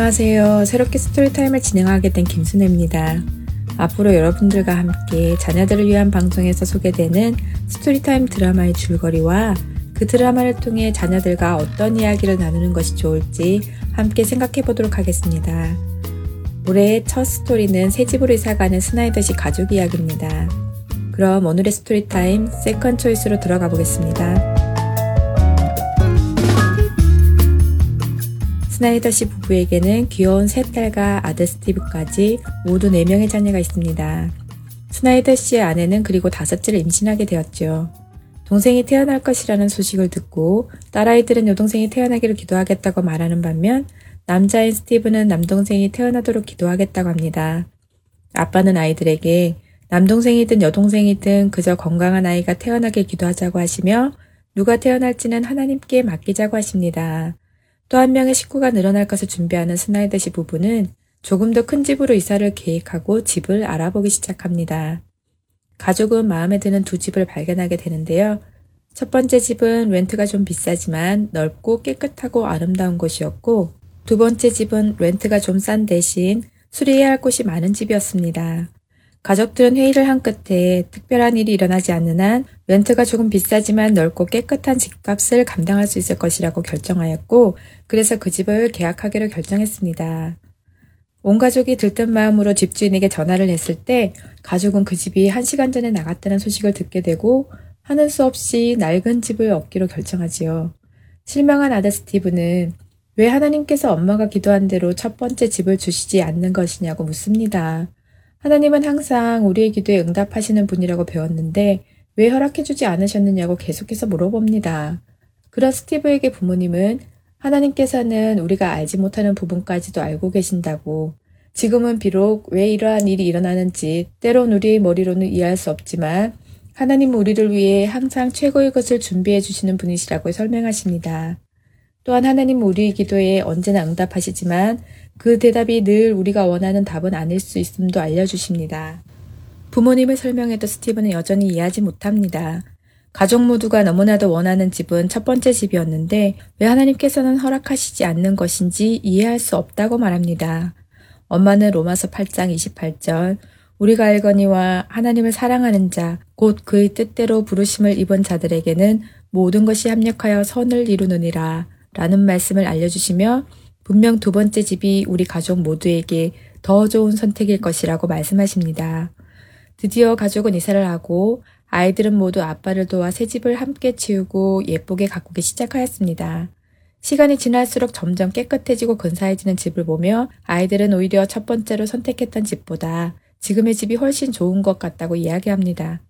안녕하세요. 새롭게 Story Time을 진행하게 된 김순혜입니다. 앞으로 여러분들과 함께 자녀들을 위한 방송에서 소개되는 Story Time 드라마의 줄거리와 그 드라마를 통해 자녀들과 어떤 이야기를 나누는 것이 좋을지 함께 생각해 보도록 하겠습니다. 올해의 첫 스토리는 새 집으로 이사가는 스나이더 씨 가족 이야기입니다. 그럼 오늘의 Story Time Second Choice로 들어가 보겠습니다. 스나이더 씨 부부에게는 귀여운 세 딸과 아들 스티브까지 모두 4명의 자녀가 있습니다. 스나이더 씨의 아내는 그리고 다섯째를 임신하게 되었죠. 동생이 태어날 것이라는 소식을 듣고 딸아이들은 여동생이 태어나기를 기도하겠다고 말하는 반면 남자인 스티브는 남동생이 태어나도록 기도하겠다고 합니다. 아빠는 아이들에게 남동생이든 여동생이든 그저 건강한 아이가 태어나길 기도하자고 하시며 누가 태어날지는 하나님께 맡기자고 하십니다. 또 한 명의 식구가 늘어날 것을 준비하는 스나이더시 부부는 조금 더 큰 집으로 이사를 계획하고 집을 알아보기 시작합니다. 가족은 마음에 드는 두 집을 발견하게 되는데요. 첫 번째 집은 렌트가 좀 비싸지만 넓고 깨끗하고 아름다운 곳이었고, 두 번째 집은 렌트가 좀 싼 대신 수리해야 할 곳이 많은 집이었습니다. 가족들은 회의를 한 끝에 특별한 일이 일어나지 않는 한 렌트가 조금 비싸지만 넓고 깨끗한 집값을 감당할 수 있을 것이라고 결정하였고 그래서 그 집을 계약하기로 결정했습니다. 온 가족이 들뜬 마음으로 집주인에게 전화를 했을 때 가족은 그 집이 한 시간 전에 나갔다는 소식을 듣게 되고 하는 수 없이 낡은 집을 얻기로 결정하지요. 실망한 아들 스티브는 왜 하나님께서 엄마가 기도한 대로 첫 번째 집을 주시지 않는 것이냐고 묻습니다. 하나님은 항상 우리의 기도에 응답하시는 분이라고 배웠는데 왜 허락해주지 않으셨느냐고 계속해서 물어봅니다. 그런 스티브에게 부모님은 하나님께서는 우리가 알지 못하는 부분까지도 알고 계신다고 지금은 비록 왜 이러한 일이 일어나는지 때론 우리의 머리로는 이해할 수 없지만 하나님은 우리를 위해 항상 최고의 것을 준비해 주시는 분이시라고 설명하십니다. 또한 하나님은 우리의 기도에 언제나 응답하시지만 그 대답이 늘 우리가 원하는 답은 아닐 수 있음도 알려주십니다. 부모님을 설명해도 스티브는 여전히 이해하지 못합니다. 가족 모두가 너무나도 원하는 집은 첫 번째 집이었는데 왜 하나님께서는 허락하시지 않는 것인지 이해할 수 없다고 말합니다. 엄마는 로마서 8장 28절 우리가 알거니와 하나님을 사랑하는 자, 곧 그의 뜻대로 부르심을 입은 자들에게는 모든 것이 합력하여 선을 이루느니라 라는 말씀을 알려주시며 분명 두 번째 집이 우리 가족 모두에게 더 좋은 선택일 것이라고 말씀하십니다. 드디어 가족은 이사를 하고 아이들은 모두 아빠를 도와 새 집을 함께 치우고 예쁘게 가꾸기 시작하였습니다. 시간이 지날수록 점점 깨끗해지고 근사해지는 집을 보며 아이들은 오히려 첫 번째로 선택했던 집보다 지금의 집이 훨씬 좋은 것 같다고 이야기합니다.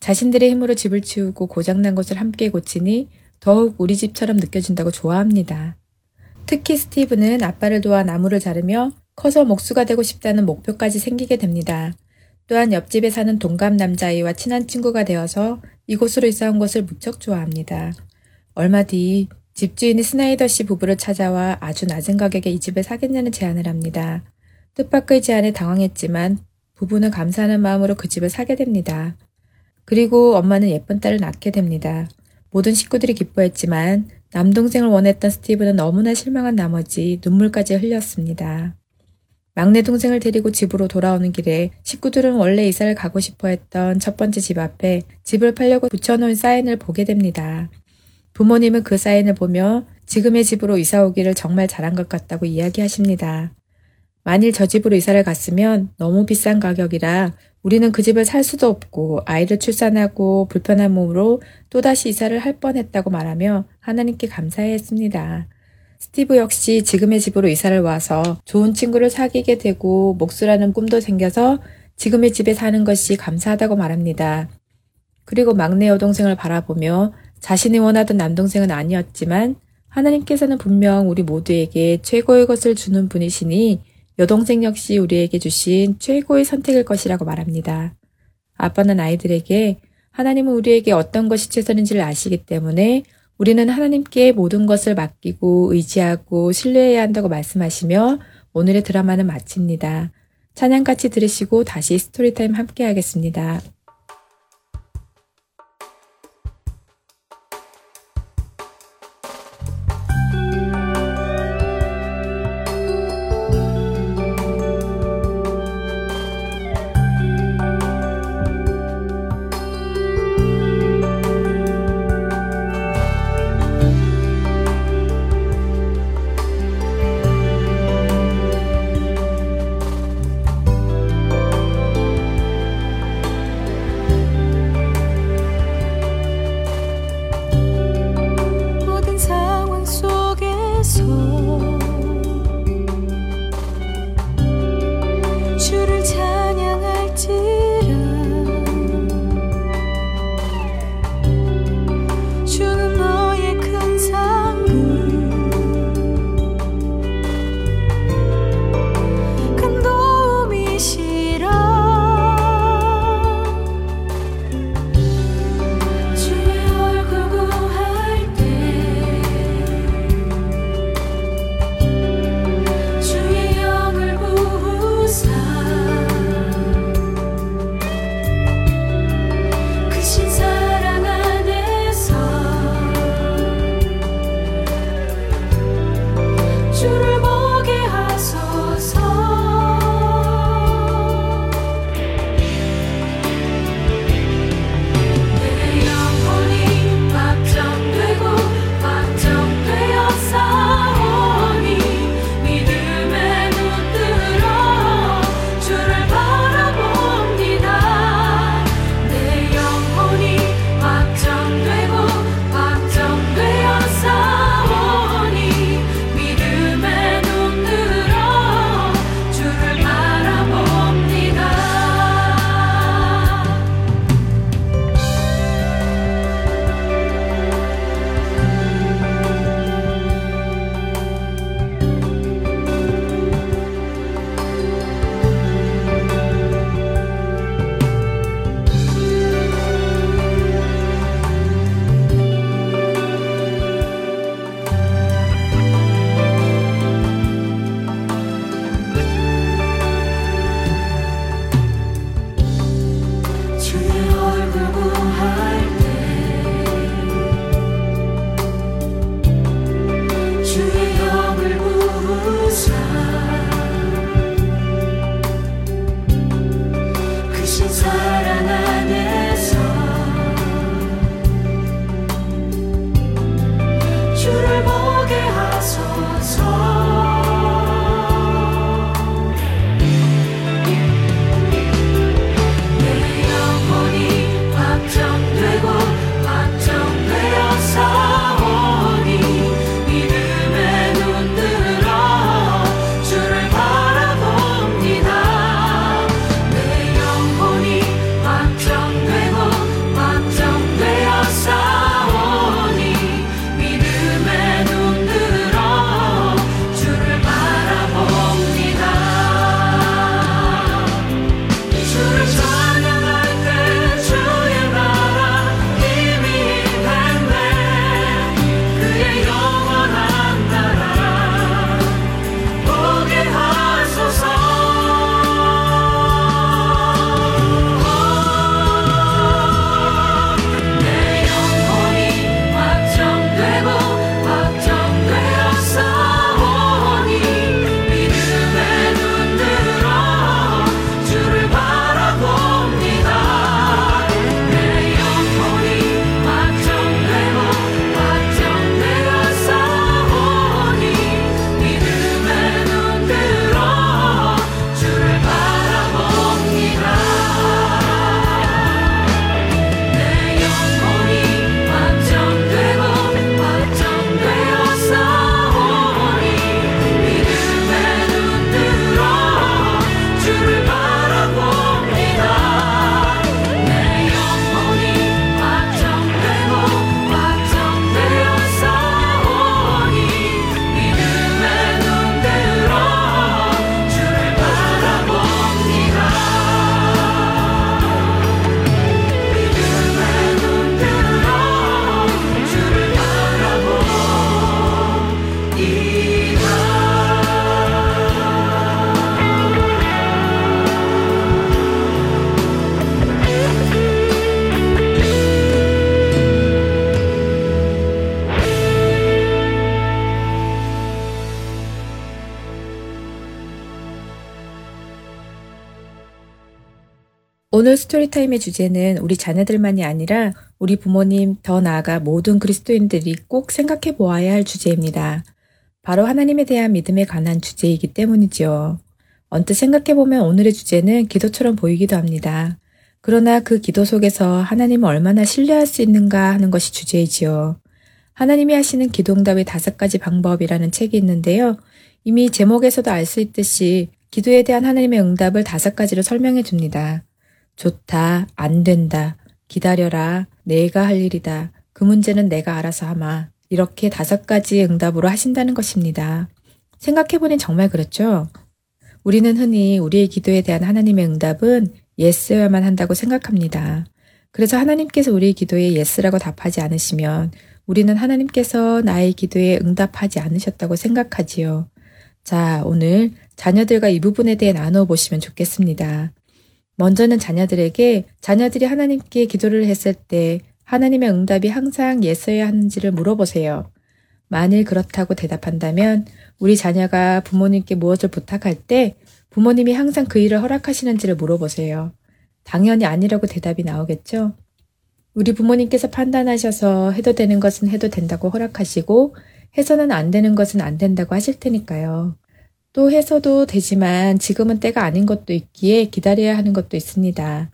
자신들의 힘으로 집을 치우고 고장난 것을 함께 고치니 더욱 우리 집처럼 느껴진다고 좋아합니다. 특히 스티브는 아빠를 도와 나무를 자르며 커서 목수가 되고 싶다는 목표까지 생기게 됩니다. 또한 옆집에 사는 동갑 남자아이와 친한 친구가 되어서 이곳으로 이사 온 것을 무척 좋아합니다. 얼마 뒤 집주인이 스나이더 씨 부부를 찾아와 아주 낮은 가격에 이 집을 사겠냐는 제안을 합니다. 뜻밖의 제안에 당황했지만 부부는 감사하는 마음으로 그 집을 사게 됩니다. 그리고 엄마는 예쁜 딸을 낳게 됩니다. 모든 식구들이 기뻐했지만 남동생을 원했던 스티브는 너무나 실망한 나머지 눈물까지 흘렸습니다. 막내 동생을 데리고 집으로 돌아오는 길에 식구들은 원래 이사를 가고 싶어 했던 첫 번째 집 앞에 집을 팔려고 붙여놓은 사인을 보게 됩니다. 부모님은 그 사인을 보며 지금의 집으로 이사 오기를 정말 잘한 것 같다고 이야기하십니다. 만일 저 집으로 이사를 갔으면 너무 비싼 가격이라 우리는 그 집을 살 수도 없고 아이를 출산하고 불편한 몸으로 또다시 이사를 할 뻔했다고 말하며 하나님께 감사해 했습니다. 스티브 역시 지금의 집으로 이사를 와서 좋은 친구를 사귀게 되고 목수라는 꿈도 생겨서 지금의 집에 사는 것이 감사하다고 말합니다. 그리고 막내 여동생을 바라보며 자신이 원하던 남동생은 아니었지만 하나님께서는 분명 우리 모두에게 최고의 것을 주는 분이시니 여동생 역시 우리에게 주신 최고의 선택일 것이라고 말합니다. 아빠는 아이들에게 하나님은 우리에게 어떤 것이 최선인지를 아시기 때문에 우리는 하나님께 모든 것을 맡기고 의지하고 신뢰해야 한다고 말씀하시며 오늘의 드라마는 마칩니다. 찬양같이 들으시고 다시 스토리타임 함께 하겠습니다. 오늘 스토리타임의 주제는 우리 자녀들만이 아니라 우리 부모님 더 나아가 모든 그리스도인들이 꼭 생각해 보아야 할 주제입니다. 바로 하나님에 대한 믿음에 관한 주제이기 때문이죠. 언뜻 생각해 보면 오늘의 주제는 기도처럼 보이기도 합니다. 그러나 그 기도 속에서 하나님을 얼마나 신뢰할 수 있는가 하는 것이 주제이지요. 하나님이 하시는 기도응답의 다섯 가지 방법이라는 책이 있는데요. 이미 제목에서도 알 수 있듯이 기도에 대한 하나님의 응답을 다섯 가지로 설명해 줍니다. 좋다, 안 된다, 기다려라, 내가 할 일이다, 그 문제는 내가 알아서 하마. 이렇게 다섯 가지의 응답으로 하신다는 것입니다. 생각해보니 정말 그렇죠? 우리는 흔히 우리의 기도에 대한 하나님의 응답은 yes여야만 한다고 생각합니다. 그래서 하나님께서 우리의 기도에 yes라고 답하지 않으시면 우리는 하나님께서 나의 기도에 응답하지 않으셨다고 생각하지요. 자, 오늘 자녀들과 이 부분에 대해 나누어 보시면 좋겠습니다. 먼저는 자녀들에게 자녀들이 하나님께 기도를 했을 때 하나님의 응답이 항상 예서야 하는지를 물어보세요. 만일 그렇다고 대답한다면 우리 자녀가 부모님께 무엇을 부탁할 때 부모님이 항상 그 일을 허락하시는지를 물어보세요. 당연히 아니라고 대답이 나오겠죠? 우리 부모님께서 판단하셔서 해도 되는 것은 해도 된다고 허락하시고 해서는 안 되는 것은 안 된다고 하실 테니까요. 또 해서도 되지만 지금은 때가 아닌 것도 있기에 기다려야 하는 것도 있습니다.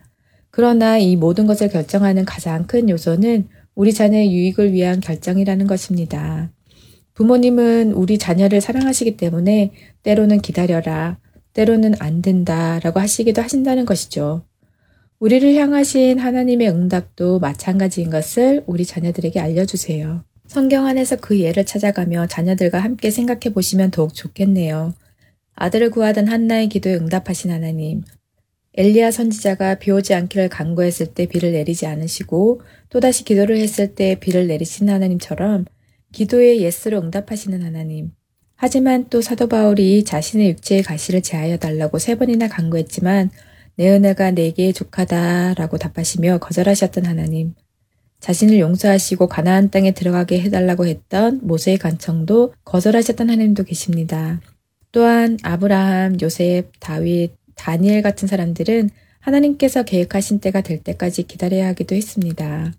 그러나 이 모든 것을 결정하는 가장 큰 요소는 우리 자녀의 유익을 위한 결정이라는 것입니다. 부모님은 우리 자녀를 사랑하시기 때문에 때로는 기다려라, 때로는 안 된다 라고 하시기도 하신다는 것이죠. 우리를 향하신 하나님의 응답도 마찬가지인 것을 우리 자녀들에게 알려주세요. 성경 안에서 그 예를 찾아가며 자녀들과 함께 생각해 보시면 더욱 좋겠네요. 아들을 구하던 한나의 기도에 응답하신 하나님. 엘리야 선지자가 비 오지 않기를 간구했을 때 비를 내리지 않으시고 또다시 기도를 했을 때 비를 내리신 하나님처럼 기도에 예스로 응답하시는 하나님. 하지만 또 사도 바울이 자신의 육체의 가시를 제하여 달라고 세 번이나 간구했지만 내 은혜가 내게 족하다라고 답하시며 거절하셨던 하나님. 자신을 용서하시고 가나안 땅에 들어가게 해달라고 했던 모세의 간청도 거절하셨던 하나님도 계십니다. 또한 아브라함, 요셉, 다윗, 다니엘 같은 사람들은 하나님께서 계획하신 때가 될 때까지 기다려야 하기도 했습니다.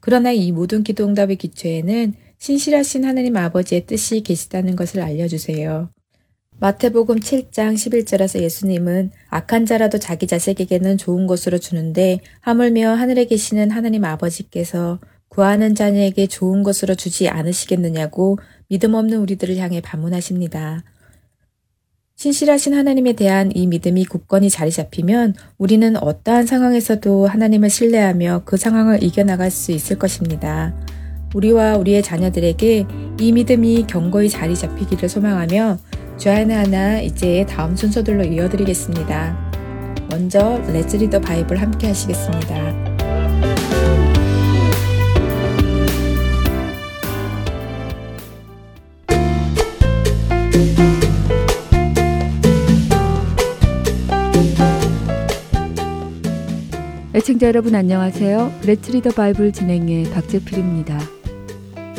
그러나 이 모든 기도 응답의 기초에는 신실하신 하나님 아버지의 뜻이 계시다는 것을 알려주세요. 마태복음 7장 11절에서 예수님은 악한 자라도 자기 자식에게는 좋은 것으로 주는데 하물며 하늘에 계시는 하나님 아버지께서 구하는 자녀에게 좋은 것으로 주지 않으시겠느냐고 믿음 없는 우리들을 향해 반문하십니다. 신실하신 하나님에 대한 이 믿음이 굳건히 자리 잡히면 우리는 어떠한 상황에서도 하나님을 신뢰하며 그 상황을 이겨나갈 수 있을 것입니다. 우리와 우리의 자녀들에게 이 믿음이 견고히 자리 잡히기를 소망하며 주안의 하나 이제 다음 순서들로 이어드리겠습니다. 먼저 레츠 리더 바이블 함께 하시겠습니다. 애청자 여러분 안녕하세요. Let's Read the Bible 진행의 박재필입니다.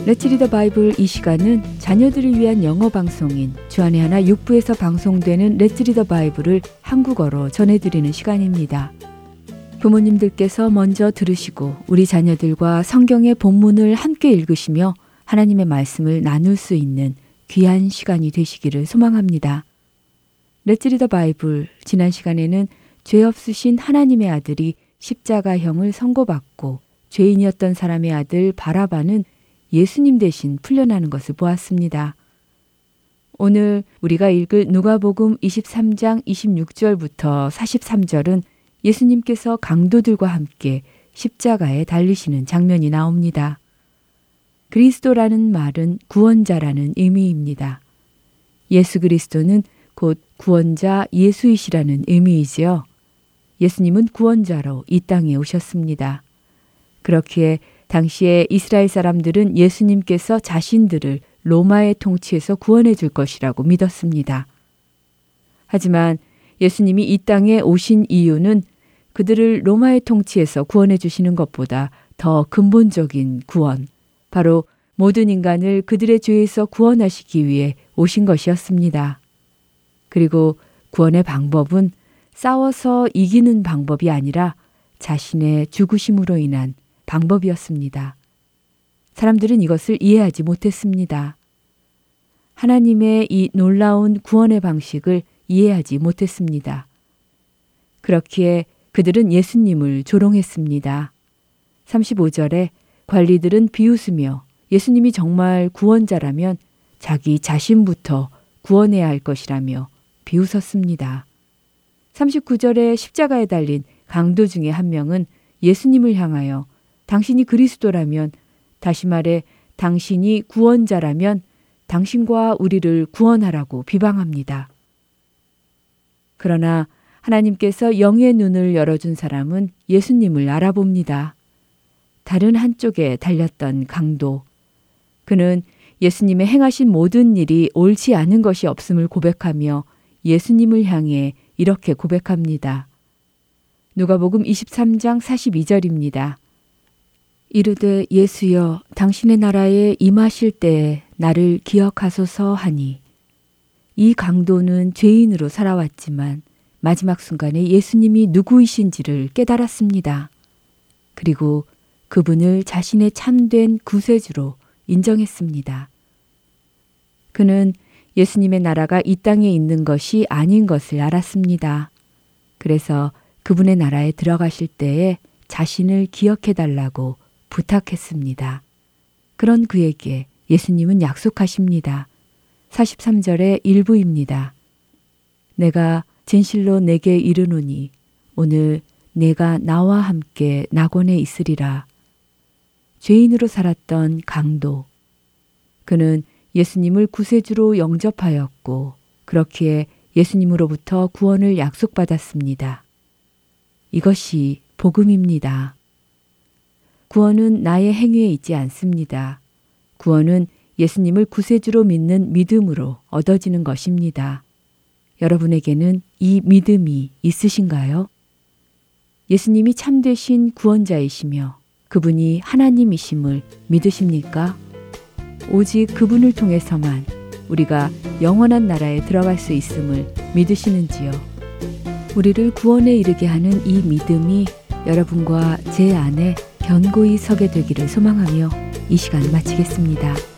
Let's Read the Bible 이 시간은 자녀들을 위한 영어 방송인 주안의 하나 6부에서 방송되는 Let's Read the Bible을 한국어로 전해드리는 시간입니다. 부모님들께서 먼저 들으시고 우리 자녀들과 성경의 본문을 함께 읽으시며 하나님의 말씀을 나눌 수 있는 귀한 시간이 되시기를 소망합니다. 레츠리더 바이블 지난 시간에는 죄 없으신 하나님의 아들이 십자가형을 선고받고 죄인이었던 사람의 아들 바라바는 예수님 대신 풀려나는 것을 보았습니다. 오늘 우리가 읽을 누가복음 23장 26절부터 43절은 예수님께서 강도들과 함께 십자가에 달리시는 장면이 나옵니다. 그리스도라는 말은 구원자라는 의미입니다. 예수 그리스도는 곧 구원자 예수이시라는 의미이지요. 예수님은 구원자로 이 땅에 오셨습니다. 그렇기에 당시에 이스라엘 사람들은 예수님께서 자신들을 로마의 통치에서 구원해 줄 것이라고 믿었습니다. 하지만 예수님이 이 땅에 오신 이유는 그들을 로마의 통치에서 구원해 주시는 것보다 더 근본적인 구원, 바로 모든 인간을 그들의 죄에서 구원하시기 위해 오신 것이었습니다. 그리고 구원의 방법은 싸워서 이기는 방법이 아니라 자신의 죽으심으로 인한 방법이었습니다. 사람들은 이것을 이해하지 못했습니다. 하나님의 이 놀라운 구원의 방식을 이해하지 못했습니다. 그렇기에 그들은 예수님을 조롱했습니다. 35절에 관리들은 비웃으며 예수님이 정말 구원자라면 자기 자신부터 구원해야 할 것이라며 비웃었습니다. 39절에 십자가에 달린 강도 중에 한 명은 예수님을 향하여 당신이 그리스도라면 다시 말해 당신이 구원자라면 당신과 우리를 구원하라고 비방합니다. 그러나 하나님께서 영의 눈을 열어준 사람은 예수님을 알아봅니다. 다른 한쪽에 달렸던 강도. 그는 예수님의 행하신 모든 일이 옳지 않은 것이 없음을 고백하며 예수님을 향해 이렇게 고백합니다. 누가복음 23장 42절입니다. 이르되 예수여 당신의 나라에 임하실 때에 나를 기억하소서 하니 이 강도는 죄인으로 살아왔지만 마지막 순간에 예수님이 누구이신지를 깨달았습니다. 그리고 그분을 자신의 참된 구세주로 인정했습니다. 그는 예수님의 나라가 이 땅에 있는 것이 아닌 것을 알았습니다. 그래서 그분의 나라에 들어가실 때에 자신을 기억해 달라고 부탁했습니다. 그런 그에게 예수님은 약속하십니다. 43절의 일부입니다. 내가 진실로 내게 이르노니 오늘 내가 나와 함께 낙원에 있으리라. 죄인으로 살았던 강도. 그는 예수님을 구세주로 영접하였고 그렇기에 예수님으로부터 구원을 약속받았습니다. 이것이 복음입니다. 구원은 나의 행위에 있지 않습니다. 구원은 예수님을 구세주로 믿는 믿음으로 얻어지는 것입니다. 여러분에게는 이 믿음이 있으신가요? 예수님이 참되신 구원자이시며 그분이 하나님이심을 믿으십니까? 오직 그분을 통해서만 우리가 영원한 나라에 들어갈 수 있음을 믿으시는지요? 우리를 구원에 이르게 하는 이 믿음이 여러분과 제 안에 견고히 서게 되기를 소망하며 이 시간 마치겠습니다.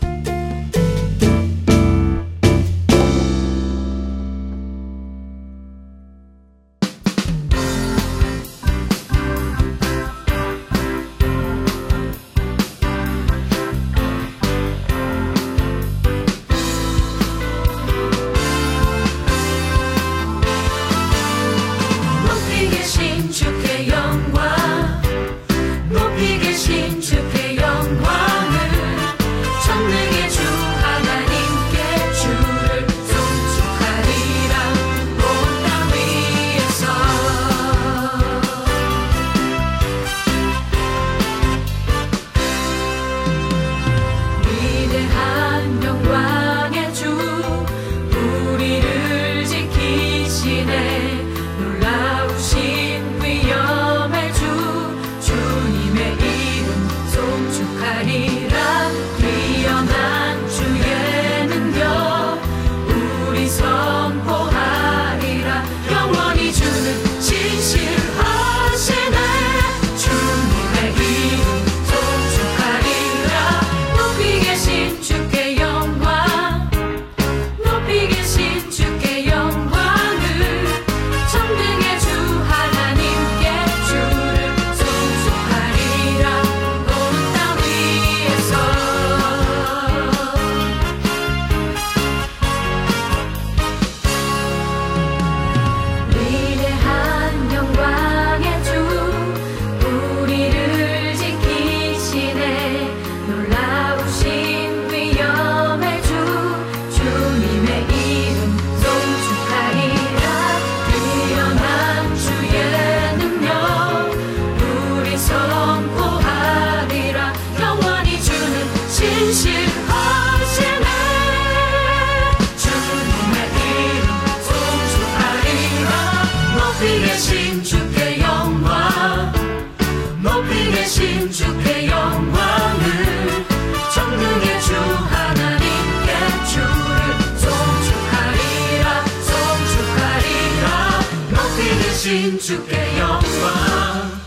주께 영광.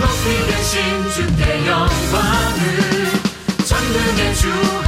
높이 계신 주께 영광을 전능의 주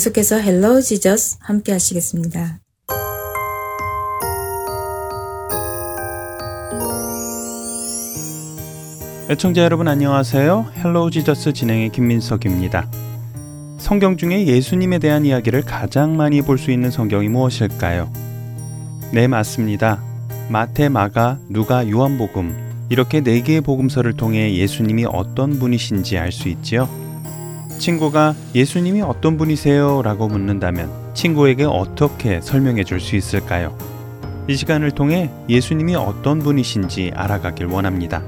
계속해서 Hello Jesus 함께 하시겠습니다. 애청자 여러분 안녕하세요. Hello Jesus 진행의 김민석입니다. 성경 중에 예수님에 대한 이야기를 가장 많이 볼 수 있는 성경이 무엇일까요? 네, 맞습니다. 마태, 마가, 누가, 요한복음 이렇게 네 개의 복음서를 통해 예수님이 어떤 분이신지 알 수 있지요. 친구가 예수님이 어떤 분이세요? 라고 묻는다면 친구에게 어떻게 설명해 줄 수 있을까요? 이 시간을 통해 예수님이 어떤 분이신지 알아가길 원합니다.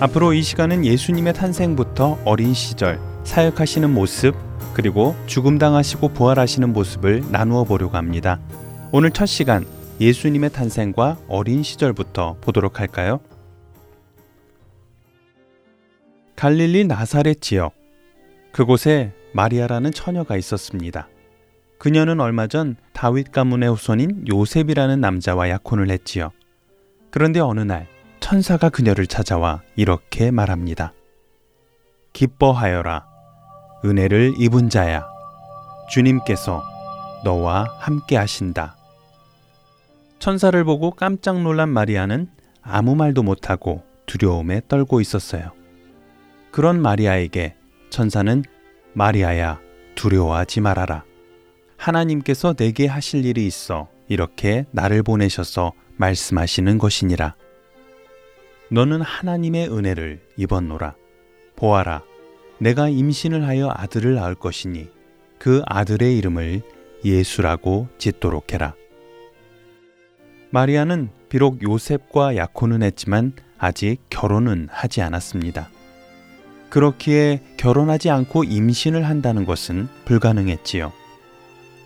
앞으로 이 시간은 예수님의 탄생부터 어린 시절, 사역하시는 모습, 그리고 죽음 당하시고 부활하시는 모습을 나누어 보려고 합니다. 오늘 첫 시간 예수님의 탄생과 어린 시절부터 보도록 할까요? 갈릴리 나사렛 지역. 그곳에 마리아라는 처녀가 있었습니다. 그녀는 얼마 전 다윗 가문의 후손인 요셉이라는 남자와 약혼을 했지요. 그런데 어느 날 천사가 그녀를 찾아와 이렇게 말합니다. 기뻐하여라. 은혜를 입은 자야. 주님께서 너와 함께 하신다. 천사를 보고 깜짝 놀란 마리아는 아무 말도 못하고 두려움에 떨고 있었어요. 그런 마리아에게 천사는 마리아야 두려워하지 말아라. 하나님께서 내게 하실 일이 있어 이렇게 나를 보내셔서 말씀하시는 것이니라. 너는 하나님의 은혜를 입었노라. 보아라, 내가 임신을 하여 아들을 낳을 것이니 그 아들의 이름을 예수라고 짓도록 해라. 마리아는 비록 요셉과 약혼은 했지만 아직 결혼은 하지 않았습니다. 그렇기에 결혼하지 않고 임신을 한다는 것은 불가능했지요.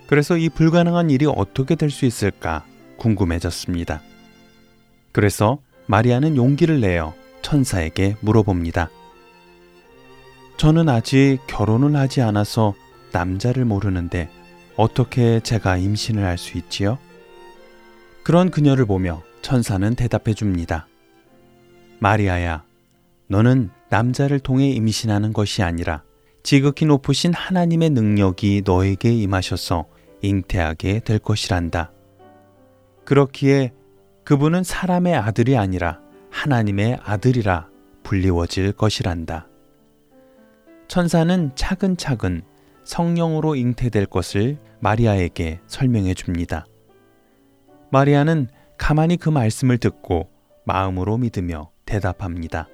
그래서 이 불가능한 일이 어떻게 될 수 있을까 궁금해졌습니다. 그래서 마리아는 용기를 내어 천사에게 물어봅니다. 저는 아직 결혼을 하지 않아서 남자를 모르는데 어떻게 제가 임신을 할 수 있지요? 그런 그녀를 보며 천사는 대답해 줍니다. 마리아야, 너는 남자를 통해 임신하는 것이 아니라 지극히 높으신 하나님의 능력이 너에게 임하셔서 잉태하게 될 것이란다. 그렇기에 그분은 사람의 아들이 아니라 하나님의 아들이라 불리워질 것이란다. 천사는 차근차근 성령으로 잉태될 것을 마리아에게 설명해 줍니다. 마리아는 가만히 그 말씀을 듣고 마음으로 믿으며 대답합니다.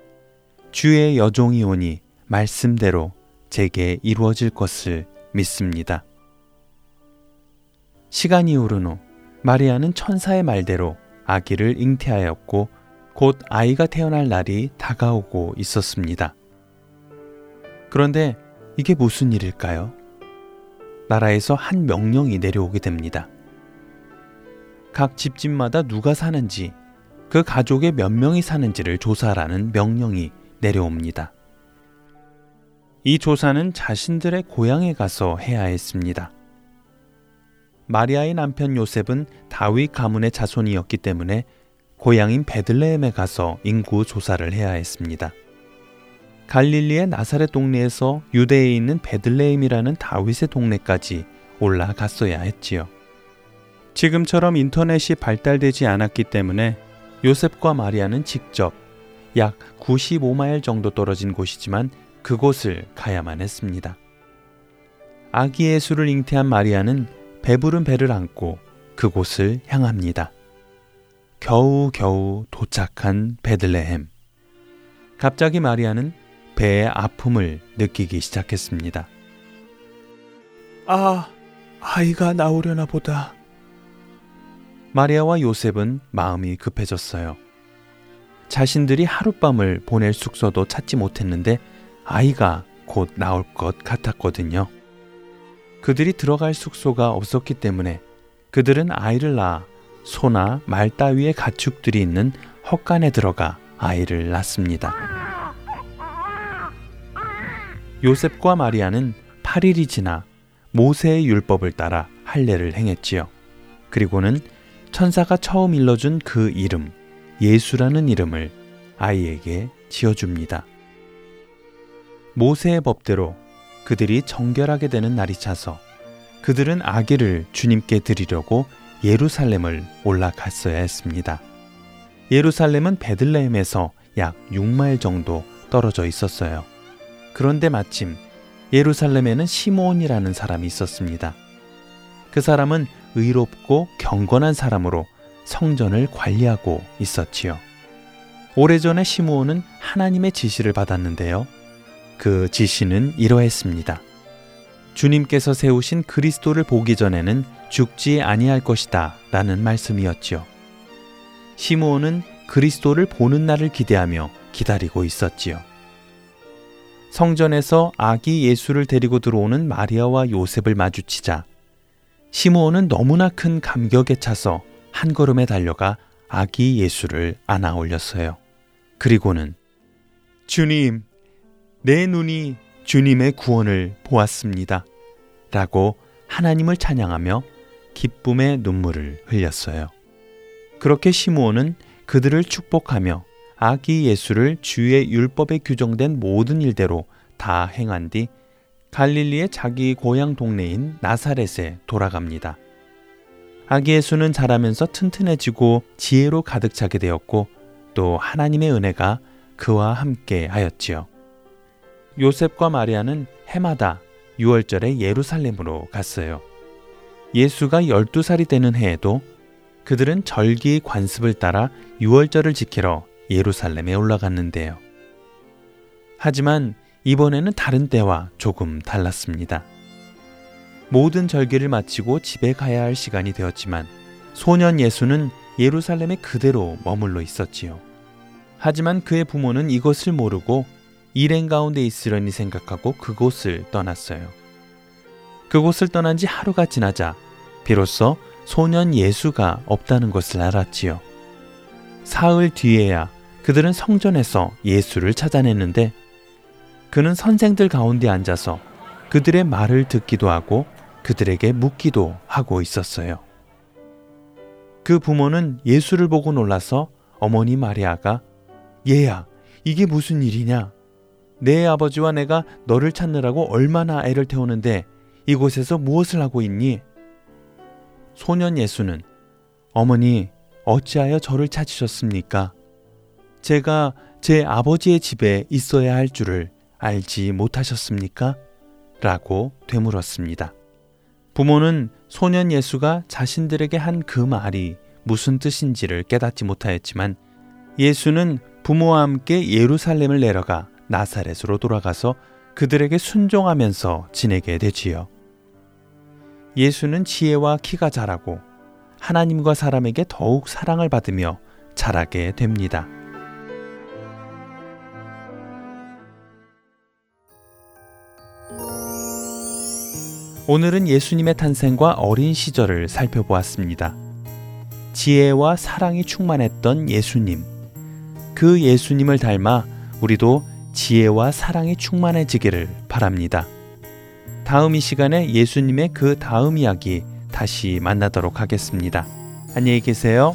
주의 여종이 오니 말씀대로 제게 이루어질 것을 믿습니다. 시간이 오른 후 마리아는 천사의 말대로 아기를 잉태하였고 곧 아이가 태어날 날이 다가오고 있었습니다. 그런데 이게 무슨 일일까요? 나라에서 한 명령이 내려오게 됩니다. 각 집집마다 누가 사는지, 그 가족에 몇 명이 사는지를 조사하라는 명령이 내려옵니다. 이 조사는 자신들의 고향에 가서 해야 했습니다. 마리아의 남편 요셉은 다윗 가문의 자손이었기 때문에 고향인 베들레헴에 가서 인구 조사를 해야 했습니다. 갈릴리의 나사렛 동네에서 유대에 있는 베들레헴이라는 다윗의 동네까지 올라갔어야 했지요. 지금처럼 인터넷이 발달되지 않았기 때문에 요셉과 마리아는 직접 약 95마일 정도 떨어진 곳이지만 그곳을 가야만 했습니다. 아기 예수를 잉태한 마리아는 배부른 배를 안고 그곳을 향합니다. 겨우겨우 도착한 베들레헴. 갑자기 마리아는 배의 아픔을 느끼기 시작했습니다. 아, 아이가 나오려나 보다. 마리아와 요셉은 마음이 급해졌어요. 자신들이 하룻밤을 보낼 숙소도 찾지 못했는데 아이가 곧 나올 것 같았거든요. 그들이 들어갈 숙소가 없었기 때문에 그들은 아이를 낳아 소나 말 따위의 가축들이 있는 헛간에 들어가 아이를 낳습니다. 요셉과 마리아는 8일이 지나 모세의 율법을 따라 할례를 행했지요. 그리고는 천사가 처음 일러준 그 이름, 예수라는 이름을 아이에게 지어줍니다. 모세의 법대로 그들이 정결하게 되는 날이 차서 그들은 아기를 주님께 드리려고 예루살렘을 올라갔어야 했습니다. 예루살렘은 베들레헴에서 약 6마일 정도 떨어져 있었어요. 그런데 마침 예루살렘에는 시므온이라는 사람이 있었습니다. 그 사람은 의롭고 경건한 사람으로 성전을 관리하고 있었지요. 오래전에 시므온은 하나님의 지시를 받았는데요. 그 지시는 이러했습니다. 주님께서 세우신 그리스도를 보기 전에는 죽지 아니할 것이다 라는 말씀이었지요. 시므온은 그리스도를 보는 날을 기대하며 기다리고 있었지요. 성전에서 아기 예수를 데리고 들어오는 마리아와 요셉을 마주치자 시므온은 너무나 큰 감격에 차서 한 걸음에 달려가 아기 예수를 안아 올렸어요. 그리고는 주님, 내 눈이 주님의 구원을 보았습니다. 라고 하나님을 찬양하며 기쁨의 눈물을 흘렸어요. 그렇게 시므온은 그들을 축복하며 아기 예수를 주의 율법에 규정된 모든 일대로 다 행한 뒤 갈릴리의 자기 고향 동네인 나사렛에 돌아갑니다. 아기 예수는 자라면서 튼튼해지고 지혜로 가득 차게 되었고 또 하나님의 은혜가 그와 함께 하였지요. 요셉과 마리아는 해마다 6월절에 예루살렘으로 갔어요. 예수가 12살이 되는 해에도 그들은 절기 관습을 따라 6월절을 지키러 예루살렘에 올라갔는데요. 하지만 이번에는 다른 때와 조금 달랐습니다. 모든 절기를 마치고 집에 가야 할 시간이 되었지만 소년 예수는 예루살렘에 그대로 머물러 있었지요. 하지만 그의 부모는 이것을 모르고 일행 가운데 있으려니 생각하고 그곳을 떠났어요. 그곳을 떠난 지 하루가 지나자 비로소 소년 예수가 없다는 것을 알았지요. 사흘 뒤에야 그들은 성전에서 예수를 찾아냈는데 그는 선생들 가운데 앉아서 그들의 말을 듣기도 하고 그들에게 묻기도 하고 있었어요. 그 부모는 예수를 보고 놀라서 어머니 마리아가 얘야, 이게 무슨 일이냐? 내 아버지와 내가 너를 찾느라고 얼마나 애를 태우는데 이곳에서 무엇을 하고 있니? 소년 예수는 어머니, 어찌하여 저를 찾으셨습니까? 제가 제 아버지의 집에 있어야 할 줄을 알지 못하셨습니까? 라고 되물었습니다. 부모는 소년 예수가 자신들에게 한 그 말이 무슨 뜻인지를 깨닫지 못하였지만 예수는 부모와 함께 예루살렘을 내려가 나사렛으로 돌아가서 그들에게 순종하면서 지내게 되지요. 예수는 지혜와 키가 자라고 하나님과 사람에게 더욱 사랑을 받으며 자라게 됩니다. 오늘은 예수님의 탄생과 어린 시절을 살펴보았습니다. 지혜와 사랑이 충만했던 예수님. 그 예수님을 닮아 우리도 지혜와 사랑이 충만해지기를 바랍니다. 다음 이 시간에 예수님의 그 다음 이야기 다시 만나도록 하겠습니다. 안녕히 계세요.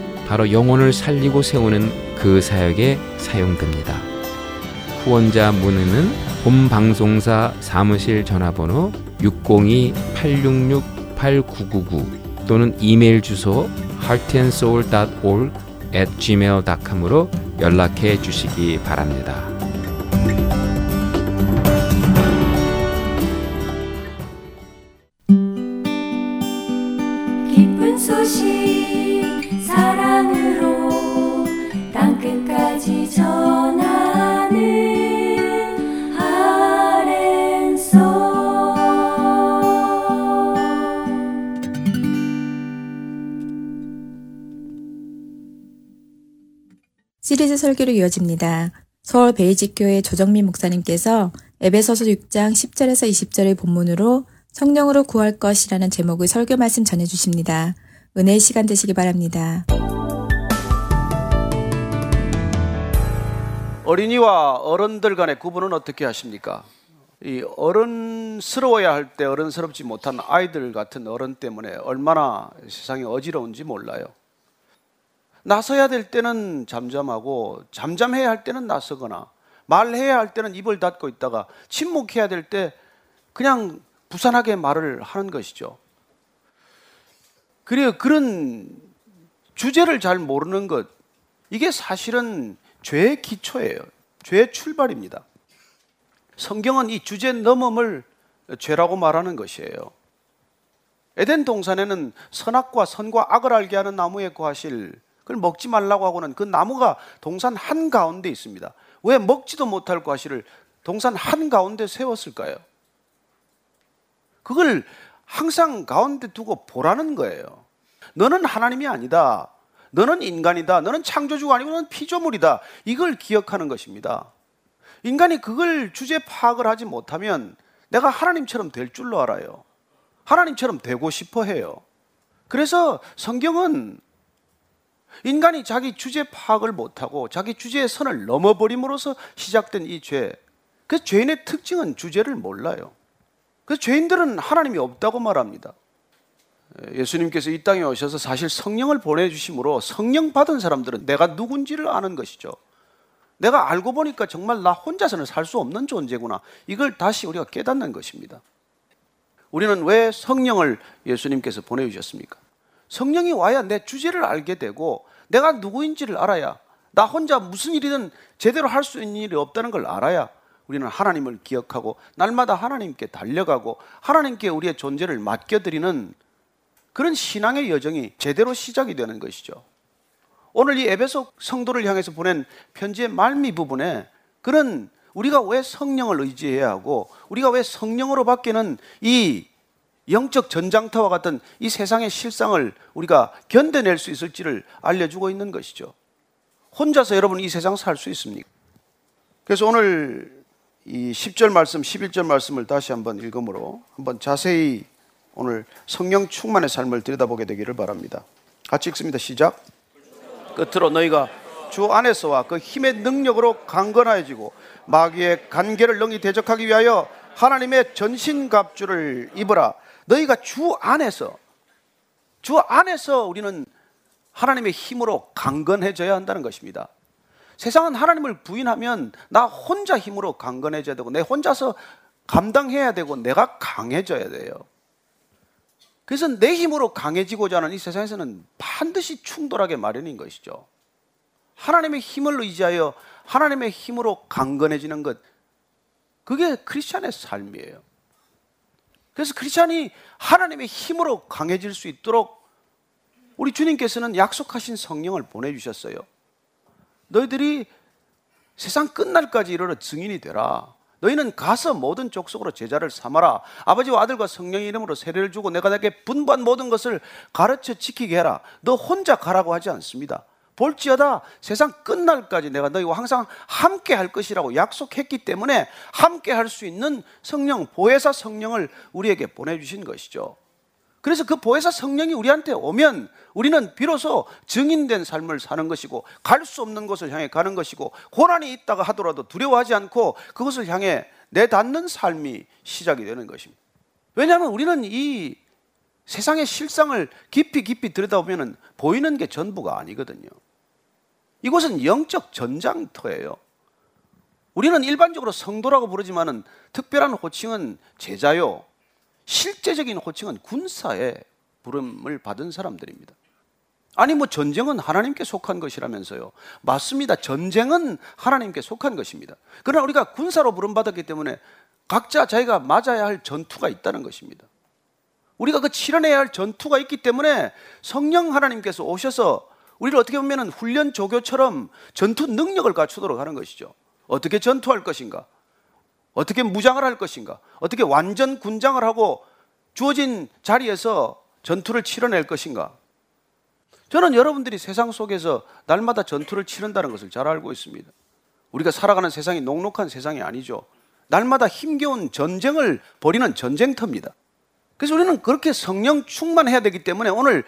바로 영혼을 살리고 세우는 그 사역에 사용됩니다. 후원자 문의는 본 방송사 사무실 전화번호 602-866-8999 또는 이메일 주소 heartandsoul.org at gmail.com으로 연락해 주시기 바랍니다. 설교로 이어집니다. 서울 베이직교회 조정민 목사님께서 에베소서 6장 10절에서 20절의 본문으로 성령으로 구할 것이라는 제목의 설교 말씀 전해 주십니다. 은혜의 시간 되시기 바랍니다. 어린이와 어른들 간의 구분은 어떻게 하십니까? 이 어른스러워야 할 때 어른스럽지 못한 아이들 같은 어른 때문에 얼마나 세상이 어지러운지 몰라요. 나서야 될 때는 잠잠하고 잠잠해야 할 때는 나서거나 말해야 할 때는 입을 닫고 있다가 침묵해야 될 때 그냥 부산하게 말을 하는 것이죠. 그리고 그런 주제를 잘 모르는 것 이게 사실은 죄의 기초예요. 죄의 출발입니다. 성경은 이 주제 넘음을 죄라고 말하는 것이에요. 에덴 동산에는 선악과 선과 악을 알게 하는 나무에 구하실 그걸 먹지 말라고 하고는 그 나무가 동산 한 가운데 있습니다. 왜 먹지도 못할 과실을 동산 한 가운데 세웠을까요? 그걸 항상 가운데 두고 보라는 거예요. 너는 하나님이 아니다. 너는 인간이다. 너는 창조주가 아니고 너는 피조물이다. 이걸 기억하는 것입니다. 인간이 그걸 주제 파악을 하지 못하면 내가 하나님처럼 될 줄로 알아요. 하나님처럼 되고 싶어 해요. 그래서 성경은 인간이 자기 주제 파악을 못하고 자기 주제의 선을 넘어버림으로써 시작된 이 죄. 그 죄인의 특징은 주제를 몰라요. 그 죄인들은 하나님이 없다고 말합니다. 예수님께서 이 땅에 오셔서 사실 성령을 보내주심으로 성령 받은 사람들은 내가 누군지를 아는 것이죠. 내가 알고 보니까 정말 나 혼자서는 살 수 없는 존재구나. 이걸 다시 우리가 깨닫는 것입니다. 우리는 왜 성령을 예수님께서 보내주셨습니까? 성령이 와야 내 주제를 알게 되고 내가 누구인지를 알아야 나 혼자 무슨 일이든 제대로 할 수 있는 일이 없다는 걸 알아야 우리는 하나님을 기억하고 날마다 하나님께 달려가고 하나님께 우리의 존재를 맡겨드리는 그런 신앙의 여정이 제대로 시작이 되는 것이죠. 오늘 이 에베소 성도를 향해서 보낸 편지의 말미 부분에 그런 우리가 왜 성령을 의지해야 하고 우리가 왜 성령으로 바뀌는 이 영적 전장터와 같은 이 세상의 실상을 우리가 견뎌낼 수 있을지를 알려주고 있는 것이죠. 혼자서 여러분 이 세상 살 수 있습니까? 그래서 오늘 이 10절 말씀, 11절 말씀을 다시 한번 읽음으로 한번 자세히 오늘 성령 충만의 삶을 들여다보게 되기를 바랍니다. 같이 읽습니다. 시작. 끝으로 너희가 주 안에서와 그 힘의 능력으로 강건하여지고 마귀의 간계를 능히 대적하기 위하여 하나님의 전신갑주를 입으라. 너희가 주 안에서 주 안에서 우리는 하나님의 힘으로 강건해져야 한다는 것입니다. 세상은 하나님을 부인하면 나 혼자 힘으로 강건해져야 되고 내 혼자서 감당해야 되고 내가 강해져야 돼요. 그래서 내 힘으로 강해지고자 하는 이 세상에서는 반드시 충돌하게 마련인 것이죠. 하나님의 힘을 의지하여 하나님의 힘으로 강건해지는 것, 그게 크리스찬의 삶이에요. 그래서 크리스찬이 하나님의 힘으로 강해질 수 있도록 우리 주님께서는 약속하신 성령을 보내주셨어요. 너희들이 세상 끝날까지 이르러 증인이 되라. 너희는 가서 모든 족속으로 제자를 삼아라. 아버지와 아들과 성령의 이름으로 세례를 주고 내가 내게 분부한 모든 것을 가르쳐 지키게 해라. 너 혼자 가라고 하지 않습니다. 볼지어다 세상 끝날까지 내가 너희와 항상 함께 할 것이라고 약속했기 때문에 함께 할 수 있는 성령, 보혜사 성령을 우리에게 보내주신 것이죠. 그래서 그 보혜사 성령이 우리한테 오면 우리는 비로소 증인된 삶을 사는 것이고 갈 수 없는 곳을 향해 가는 것이고 고난이 있다가 하더라도 두려워하지 않고 그것을 향해 내닿는 삶이 시작이 되는 것입니다. 왜냐하면 우리는 이 세상의 실상을 깊이 깊이 들여다보면 보이는 게 전부가 아니거든요. 이곳은 영적 전장터예요. 우리는 일반적으로 성도라고 부르지만은 특별한 호칭은 제자요. 실제적인 호칭은 군사의 부름을 받은 사람들입니다. 아니 뭐 전쟁은 하나님께 속한 것이라면서요. 맞습니다. 전쟁은 하나님께 속한 것입니다. 그러나 우리가 군사로 부름 받았기 때문에 각자 자기가 맞아야 할 전투가 있다는 것입니다. 우리가 그 치러내야 할 전투가 있기 때문에 성령 하나님께서 오셔서 우리를 어떻게 보면 훈련 조교처럼 전투 능력을 갖추도록 하는 것이죠. 어떻게 전투할 것인가? 어떻게 무장을 할 것인가? 어떻게 완전 군장을 하고 주어진 자리에서 전투를 치러낼 것인가? 저는 여러분들이 세상 속에서 날마다 전투를 치른다는 것을 잘 알고 있습니다. 우리가 살아가는 세상이 녹록한 세상이 아니죠. 날마다 힘겨운 전쟁을 벌이는 전쟁터입니다. 그래서 우리는 그렇게 성령 충만해야 되기 때문에 오늘 이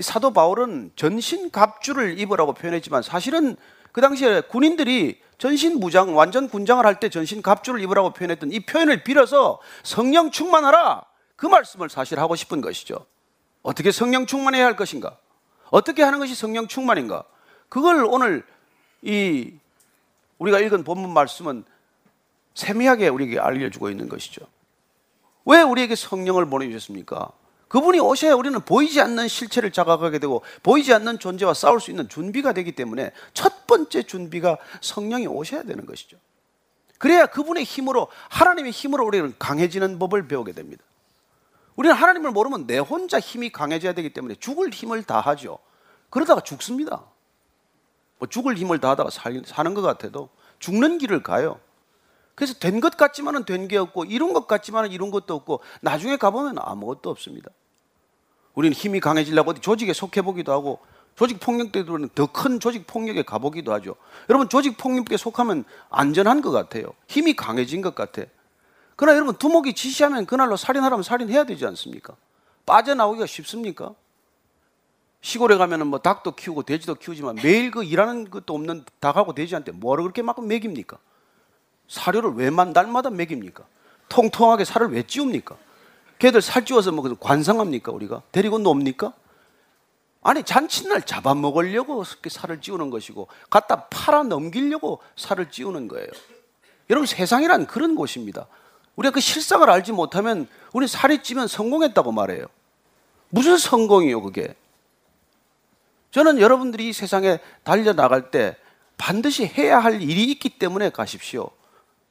사도 바울은 전신 갑주를 입으라고 표현했지만 사실은 그 당시에 군인들이 전신 무장, 완전 군장을 할 때 전신 갑주를 입으라고 표현했던 이 표현을 빌어서 성령 충만하라 그 말씀을 사실 하고 싶은 것이죠. 어떻게 성령 충만해야 할 것인가? 어떻게 하는 것이 성령 충만인가? 그걸 오늘 이 우리가 읽은 본문 말씀은 세미하게 우리에게 알려주고 있는 것이죠. 왜 우리에게 성령을 보내주셨습니까? 그분이 오셔야 우리는 보이지 않는 실체를 자각하게 되고 보이지 않는 존재와 싸울 수 있는 준비가 되기 때문에 첫 번째 준비가 성령이 오셔야 되는 것이죠. 그래야 그분의 힘으로 하나님의 힘으로 우리는 강해지는 법을 배우게 됩니다. 우리는 하나님을 모르면 내 혼자 힘이 강해져야 되기 때문에 죽을 힘을 다하죠. 그러다가 죽습니다. 뭐 죽을 힘을 다하다가 살, 사는 것 같아도 죽는 길을 가요. 그래서 된 것 같지만은 된 게 없고 이룬 것 같지만은 이룬 것도 없고 나중에 가보면 아무것도 없습니다. 우리는 힘이 강해지려고 어디 조직에 속해 보기도 하고 조직 폭력 때로는 더큰 조직 폭력에 가보기도 하죠. 여러분 조직 폭력에 속하면 안전한 것 같아요. 힘이 강해진 것 같아. 그러나 여러분 두목이 지시하면 그날로 살인하라면 살인해야 되지 않습니까? 빠져나오기가 쉽습니까? 시골에 가면은 뭐 닭도 키우고 돼지도 키우지만 매일 그 일하는 것도 없는 닭하고 돼지한테 뭐를 그렇게 막 먹입니까? 사료를 왜만 날마다 먹입니까? 통통하게 살을 왜 찌웁니까? 걔들 살 찌워서 뭐 관상합니까 우리가? 데리고 놉니까? 아니 잔칫날 잡아먹으려고 살을 찌우는 것이고 갖다 팔아 넘기려고 살을 찌우는 거예요. 여러분 세상이란 그런 곳입니다. 우리가 그 실상을 알지 못하면 우리 살이 찌면 성공했다고 말해요. 무슨 성공이요 그게? 저는 여러분들이 이 세상에 달려나갈 때 반드시 해야 할 일이 있기 때문에 가십시오.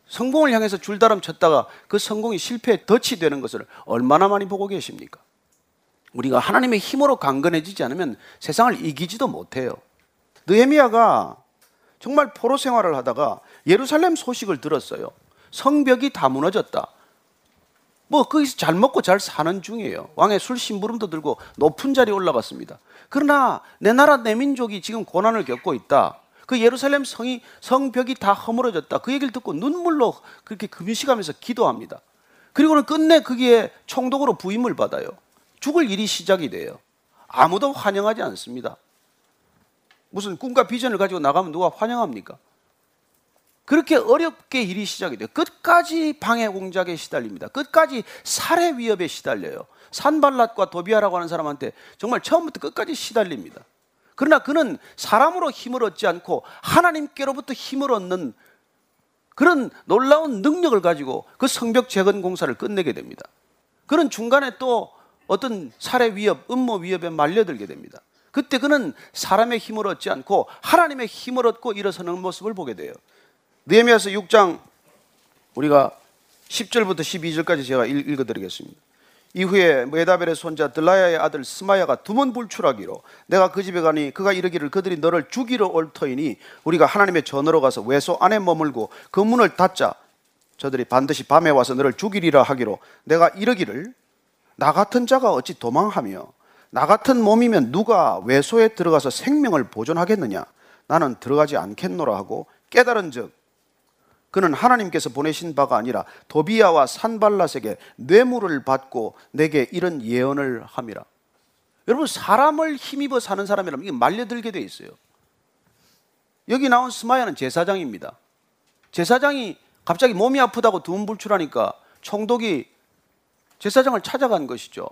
성공을 향해서 줄다름 쳤다가 그 성공이 실패에 덫이 되는 것을 얼마나 많이 보고 계십니까? 우리가 하나님의 힘으로 강건해지지 않으면 세상을 이기지도 못해요. 느헤미야가 정말 포로 생활을 하다가 예루살렘 소식을 들었어요. 성벽이 다 무너졌다. 뭐 거기서 잘 먹고 잘 사는 중이에요. 왕의 술 심부름도 들고 높은 자리에 올라갔습니다. 그러나 내 나라 내 민족이 지금 고난을 겪고 있다. 그 예루살렘 성이 성벽이 다 허물어졌다. 그 얘기를 듣고 눈물로 그렇게 금식하면서 기도합니다. 그리고는 끝내 거기에 총독으로 부임을 받아요. 죽을 일이 시작이 돼요. 아무도 환영하지 않습니다. 무슨 꿈과 비전을 가지고 나가면 누가 환영합니까? 그렇게 어렵게 일이 시작이 돼요. 끝까지 방해 공작에 시달립니다. 끝까지 살해 위협에 시달려요. 산발랏과 도비아라고 하는 사람한테 정말 처음부터 끝까지 시달립니다. 그러나 그는 사람으로 힘을 얻지 않고 하나님께로부터 힘을 얻는 그런 놀라운 능력을 가지고 그 성벽 재건 공사를 끝내게 됩니다. 그는 중간에 또 어떤 살해 위협, 음모 위협에 말려들게 됩니다. 그때 그는 사람의 힘을 얻지 않고 하나님의 힘을 얻고 일어서는 모습을 보게 돼요. 느헤미야서 6장 우리가 10절부터 12절까지 제가 읽어 드리겠습니다. 이후에 메다벨의 손자 들라야의 아들 스마야가 두번 불출하기로 내가 그 집에 가니 그가 이르기를 그들이 너를 죽이러 올 터이니 우리가 하나님의 전으로 가서 외소 안에 머물고 그 문을 닫자 저들이 반드시 밤에 와서 너를 죽이리라 하기로 내가 이르기를 나 같은 자가 어찌 도망하며 나 같은 몸이면 누가 외소에 들어가서 생명을 보존하겠느냐? 나는 들어가지 않겠노라 하고 깨달은 즉 그는 하나님께서 보내신 바가 아니라 도비야와 산발랏에게 뇌물을 받고 내게 이런 예언을 함이라. 여러분 사람을 힘입어 사는 사람이라면 이게 말려들게 돼 있어요. 여기 나온 스마야는 제사장입니다. 제사장이 갑자기 몸이 아프다고 두문불출하니까 총독이 제사장을 찾아간 것이죠.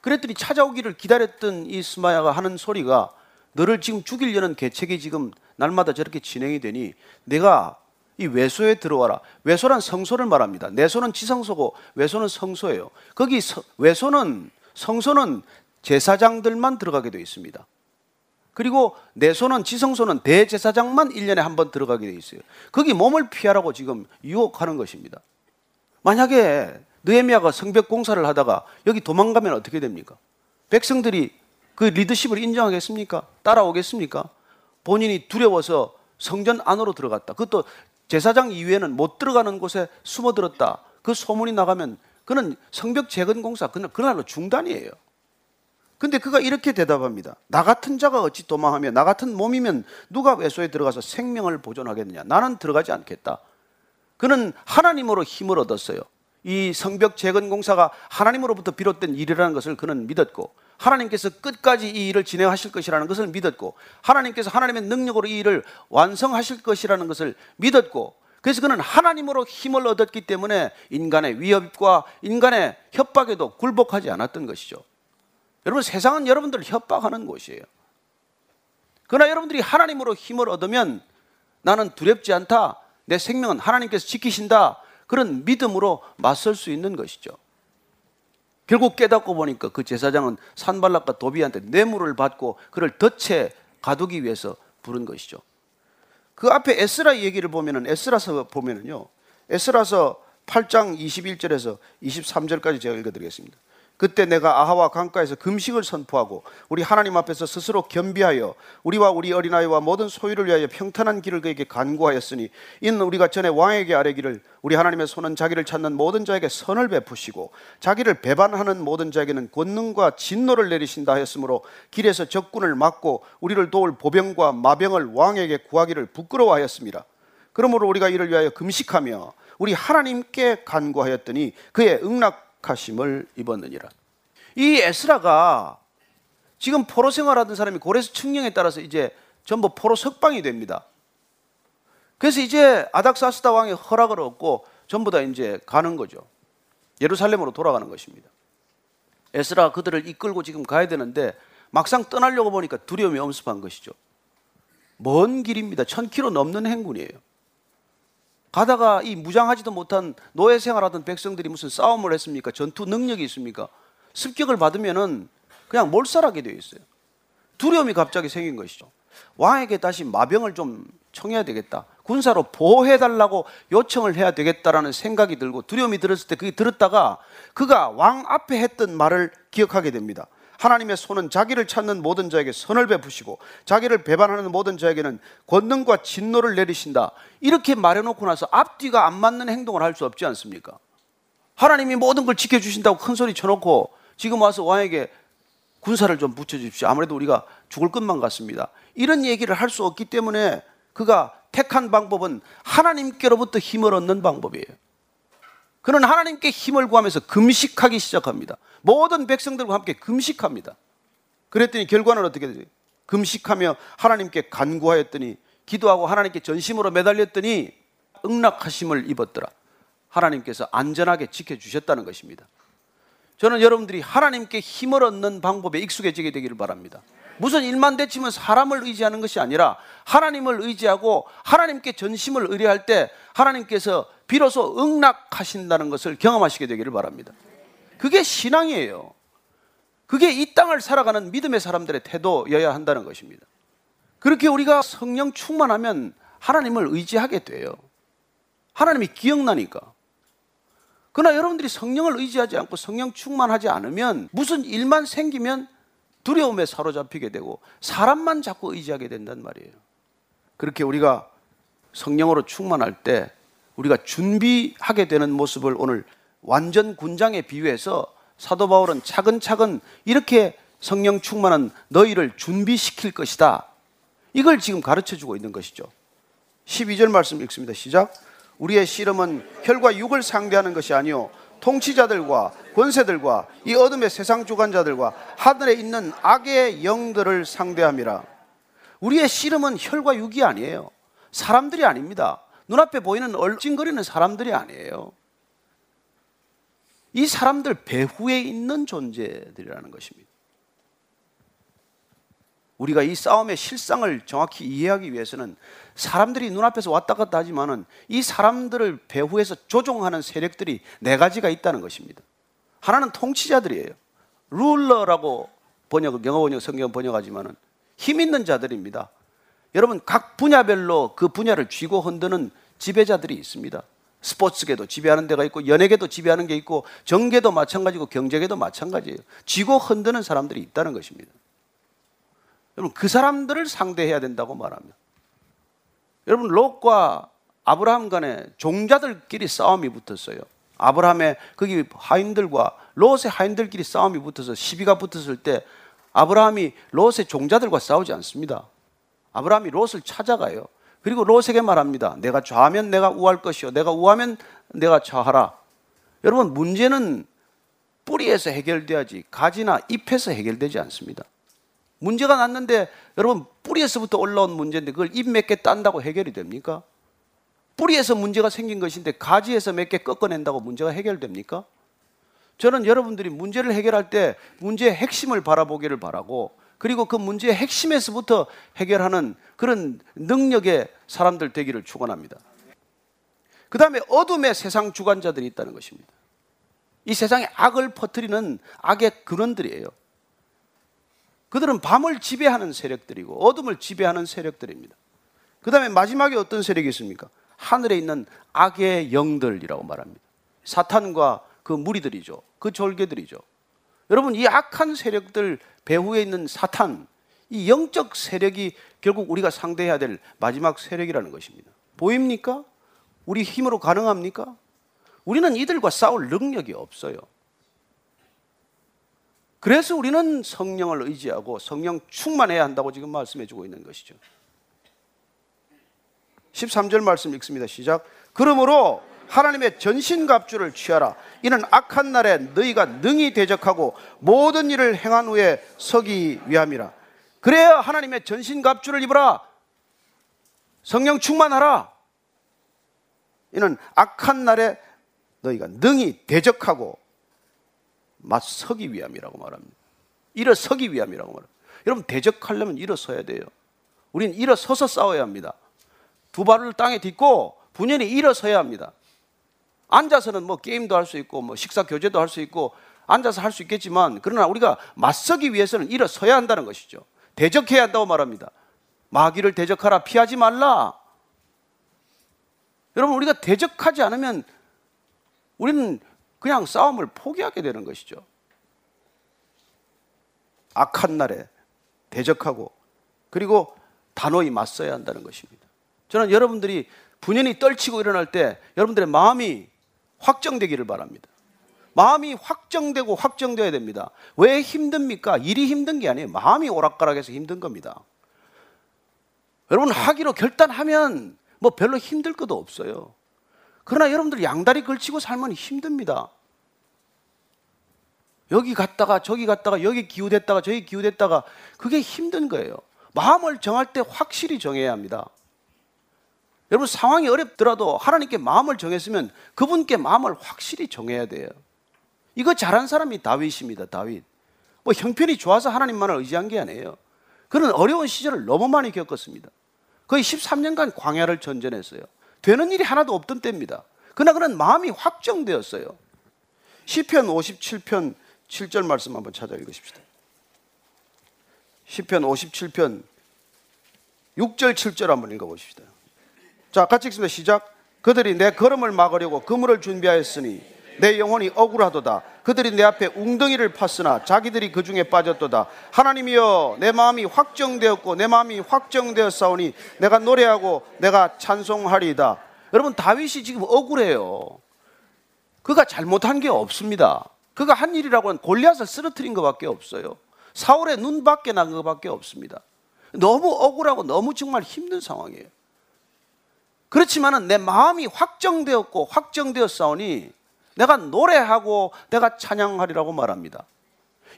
그랬더니 찾아오기를 기다렸던 이 스마야가 하는 소리가 너를 지금 죽이려는 계책이 지금 날마다 저렇게 진행이 되니 내가 이 외소에 들어와라. 외소란 성소를 말합니다. 내소는 지성소고 외소는 성소예요. 거기 서- 외소는 성소는 제사장들만 들어가게 되어 있습니다. 그리고 내소는 지성소는 대제사장만 1년에 한 번 들어가게 되어 있어요. 거기 몸을 피하라고 지금 유혹하는 것입니다. 만약에 느헤미야가 성벽 공사를 하다가 여기 도망가면 어떻게 됩니까? 백성들이 그 리더십을 인정하겠습니까? 따라오겠습니까? 본인이 두려워서 성전 안으로 들어갔다. 그것도 제사장 이외에는 못 들어가는 곳에 숨어 들었다. 그 소문이 나가면 그는 성벽 재건 공사 그날 그날로 중단이에요. 근데 그가 이렇게 대답합니다. 나 같은 자가 어찌 도망하며 나 같은 몸이면 누가 외소에 들어가서 생명을 보존하겠느냐? 나는 들어가지 않겠다. 그는 하나님으로 힘을 얻었어요. 이 성벽 재건 공사가 하나님으로부터 비롯된 일이라는 것을 그는 믿었고 하나님께서 끝까지 이 일을 진행하실 것이라는 것을 믿었고 하나님께서 하나님의 능력으로 이 일을 완성하실 것이라는 것을 믿었고 그래서 그는 하나님으로 힘을 얻었기 때문에 인간의 위협과 인간의 협박에도 굴복하지 않았던 것이죠. 여러분 세상은 여러분들을 협박하는 곳이에요. 그러나 여러분들이 하나님으로 힘을 얻으면 나는 두렵지 않다. 내 생명은 하나님께서 지키신다. 그런 믿음으로 맞설 수 있는 것이죠. 결국 깨닫고 보니까 그 제사장은 산발락과 도비한테 뇌물을 받고 그를 덫에 가두기 위해서 부른 것이죠. 그 앞에 에스라 얘기를 보면은 에스라서 보면은요. 에스라서 8장 21절에서 23절까지 제가 읽어 드리겠습니다. 그때 내가 아하와 강가에서 금식을 선포하고 우리 하나님 앞에서 스스로 겸비하여 우리와 우리 어린아이와 모든 소유를 위하여 평탄한 길을 그에게 간구하였으니 이는 우리가 전에 왕에게 아뢰기를 우리 하나님의 손은 자기를 찾는 모든 자에게 선을 베푸시고 자기를 배반하는 모든 자에게는 권능과 진노를 내리신다 하였으므로 길에서 적군을 막고 우리를 도울 보병과 마병을 왕에게 구하기를 부끄러워하였습니다. 그러므로 우리가 이를 위하여 금식하며 우리 하나님께 간구하였더니 그의 응 낙하심을 입었느니라. 이 에스라가 지금 포로 생활하던 사람이 고레스 칙령에 따라서 이제 전부 포로 석방이 됩니다. 그래서 이제 아닥사스다 왕의 허락을 얻고 전부 다 이제 가는 거죠. 예루살렘으로 돌아가는 것입니다. 에스라 그들을 이끌고 지금 가야 되는데 막상 떠나려고 보니까 두려움이 엄습한 것이죠. 먼 길입니다. 천 킬로 넘는 행군이에요. 가다가 이 무장하지도 못한 노예 생활하던 백성들이 무슨 싸움을 했습니까? 전투 능력이 있습니까? 습격을 받으면은 그냥 몰살하게 되어 있어요. 두려움이 갑자기 생긴 것이죠. 왕에게 다시 마병을 좀 청해야 되겠다. 군사로 보호해달라고 요청을 해야 되겠다라는 생각이 들고 두려움이 들었을 때 그게 들었다가 그가 왕 앞에 했던 말을 기억하게 됩니다. 하나님의 손은 자기를 찾는 모든 자에게 선을 베푸시고 자기를 배반하는 모든 자에게는 권능과 진노를 내리신다. 이렇게 말해놓고 나서 앞뒤가 안 맞는 행동을 할 수 없지 않습니까? 하나님이 모든 걸 지켜주신다고 큰 소리 쳐놓고 지금 와서 왕에게 군사를 좀 붙여주십시오. 아무래도 우리가 죽을 것만 같습니다. 이런 얘기를 할 수 없기 때문에 그가 택한 방법은 하나님께로부터 힘을 얻는 방법이에요. 그는 하나님께 힘을 구하면서 금식하기 시작합니다. 모든 백성들과 함께 금식합니다. 그랬더니 결과는 어떻게 되죠? 금식하며 하나님께 간구하였더니 기도하고 하나님께 전심으로 매달렸더니 응낙하심을 입었더라. 하나님께서 안전하게 지켜주셨다는 것입니다. 저는 여러분들이 하나님께 힘을 얻는 방법에 익숙해지게 되기를 바랍니다. 무슨 일만 되치면 사람을 의지하는 것이 아니라 하나님을 의지하고 하나님께 전심을 의뢰할 때 하나님께서 비로소 응낙하신다는 것을 경험하시게 되기를 바랍니다. 그게 신앙이에요. 그게 이 땅을 살아가는 믿음의 사람들의 태도여야 한다는 것입니다. 그렇게 우리가 성령 충만하면 하나님을 의지하게 돼요. 하나님이 기억나니까. 그러나 여러분들이 성령을 의지하지 않고 성령 충만하지 않으면 무슨 일만 생기면 두려움에 사로잡히게 되고 사람만 자꾸 의지하게 된단 말이에요. 그렇게 우리가 성령으로 충만할 때 우리가 준비하게 되는 모습을 오늘 완전 군장에 비유해서 사도 바울은 차근차근 이렇게 성령 충만은 너희를 준비시킬 것이다. 이걸 지금 가르쳐 주고 있는 것이죠. 12절 말씀 읽습니다. 시작. 우리의 씨름은 혈과 육을 상대하는 것이 아니요 통치자들과 권세들과 이 어둠의 세상 주관자들과 하늘에 있는 악의 영들을 상대함이라. 우리의 씨름은 혈과 육이 아니에요. 사람들이 아닙니다. 눈앞에 보이는 얼찡거리는 사람들이 아니에요. 이 사람들 배후에 있는 존재들이라는 것입니다. 우리가 이 싸움의 실상을 정확히 이해하기 위해서는 사람들이 눈앞에서 왔다 갔다 하지만은 이 사람들을 배후에서 조종하는 세력들이 네 가지가 있다는 것입니다. 하나는 통치자들이에요. 룰러라고 번역, 영어 번역, 성경 번역하지만은 힘 있는 자들입니다. 여러분, 각 분야별로 그 분야를 쥐고 흔드는 지배자들이 있습니다. 스포츠계도 지배하는 데가 있고, 연예계도 지배하는 게 있고, 정계도 마찬가지고, 경제계도 마찬가지예요. 쥐고 흔드는 사람들이 있다는 것입니다. 여러분, 그 사람들을 상대해야 된다고 말합니다. 여러분, 롯과 아브라함 간에 종자들끼리 싸움이 붙었어요. 아브라함의 거기 하인들과 롯의 하인들끼리 싸움이 붙어서 시비가 붙었을 때 아브라함이 롯의 종자들과 싸우지 않습니다. 아브라함이 롯을 찾아가요. 그리고 롯에게 말합니다. 내가 좌하면 내가 우할 것이요. 내가 우하면 내가 좌하라. 여러분, 문제는 뿌리에서 해결돼야지 가지나 잎에서 해결되지 않습니다. 문제가 났는데 여러분 뿌리에서부터 올라온 문제인데 그걸 잎 몇 개 딴다고 해결이 됩니까? 뿌리에서 문제가 생긴 것인데 가지에서 몇 개 꺾어낸다고 문제가 해결됩니까? 저는 여러분들이 문제를 해결할 때 문제의 핵심을 바라보기를 바라고 그리고 그 문제의 핵심에서부터 해결하는 그런 능력의 사람들 되기를 축원합니다. 그 다음에 어둠의 세상 주관자들이 있다는 것입니다. 이 세상에 악을 퍼뜨리는 악의 근원들이에요. 그들은 밤을 지배하는 세력들이고 어둠을 지배하는 세력들입니다. 그 다음에 마지막에 어떤 세력이 있습니까? 하늘에 있는 악의 영들이라고 말합니다. 사탄과 그 무리들이죠. 그 졸개들이죠. 여러분, 이 악한 세력들 배후에 있는 사탄, 이 영적 세력이 결국 우리가 상대해야 될 마지막 세력이라는 것입니다. 보입니까? 우리 힘으로 가능합니까? 우리는 이들과 싸울 능력이 없어요. 그래서 우리는 성령을 의지하고 성령 충만해야 한다고 지금 말씀해 주고 있는 것이죠. 13절 말씀 읽습니다. 시작. 그러므로 하나님의 전신갑주를 취하라. 이는 악한 날에 너희가 능히 대적하고 모든 일을 행한 후에 서기 위함이라. 그래야 하나님의 전신갑주를 입어라. 성령 충만하라. 이는 악한 날에 너희가 능히 대적하고 맞서기 위함이라고 말합니다. 일어서기 위함이라고 말합니다. 여러분 대적하려면 일어서야 돼요. 우리는 일어서서 싸워야 합니다. 두 발을 땅에 딛고 분연히 일어서야 합니다. 앉아서는 뭐 게임도 할 수 있고 뭐 식사 교제도 할 수 있고 앉아서 할 수 있겠지만 그러나 우리가 맞서기 위해서는 일어서야 한다는 것이죠. 대적해야 한다고 말합니다. 마귀를 대적하라 피하지 말라. 여러분 우리가 대적하지 않으면 우리는 그냥 싸움을 포기하게 되는 것이죠. 악한 날에 대적하고 그리고 단호히 맞서야 한다는 것입니다. 저는 여러분들이 분연히 떨치고 일어날 때 여러분들의 마음이 확정되기를 바랍니다. 마음이 확정되고 확정되어야 됩니다. 왜 힘듭니까? 일이 힘든 게 아니에요. 마음이 오락가락해서 힘든 겁니다. 여러분 하기로 결단하면 뭐 별로 힘들 것도 없어요. 그러나 여러분들 양다리 걸치고 살면 힘듭니다. 여기 갔다가 저기 갔다가 여기 기우됐다가 저기 기우됐다가 그게 힘든 거예요. 마음을 정할 때 확실히 정해야 합니다. 여러분 상황이 어렵더라도 하나님께 마음을 정했으면 그분께 마음을 확실히 정해야 돼요. 이거 잘한 사람이 다윗입니다. 다윗. 뭐 형편이 좋아서 하나님만을 의지한 게 아니에요. 그는 어려운 시절을 너무 많이 겪었습니다. 거의 13년간 광야를 전전했어요. 되는 일이 하나도 없던 때입니다. 그러나 그는 마음이 확정되었어요. 시편 57편 7절 말씀 한번 찾아 읽으십시다. 시편 57편 6절 7절 한번 읽어 보십시다. 자, 같이 읽습니다. 시작. 그들이 내 걸음을 막으려고 그물을 준비하였으니 내 영혼이 억울하도다. 그들이 내 앞에 웅덩이를 팠으나 자기들이 그 중에 빠졌도다. 하나님이여 내 마음이 확정되었고 내 마음이 확정되었사오니 내가 노래하고 내가 찬송하리이다. 여러분 다윗이 지금 억울해요. 그가 잘못한 게 없습니다. 그가 한 일이라고는 골리앗을 쓰러뜨린 것밖에 없어요. 사울의 눈 밖에 난 것밖에 없습니다. 너무 억울하고 너무 정말 힘든 상황이에요. 그렇지만은 내 마음이 확정되었고 확정되었사오니 내가 노래하고 내가 찬양하리라고 말합니다.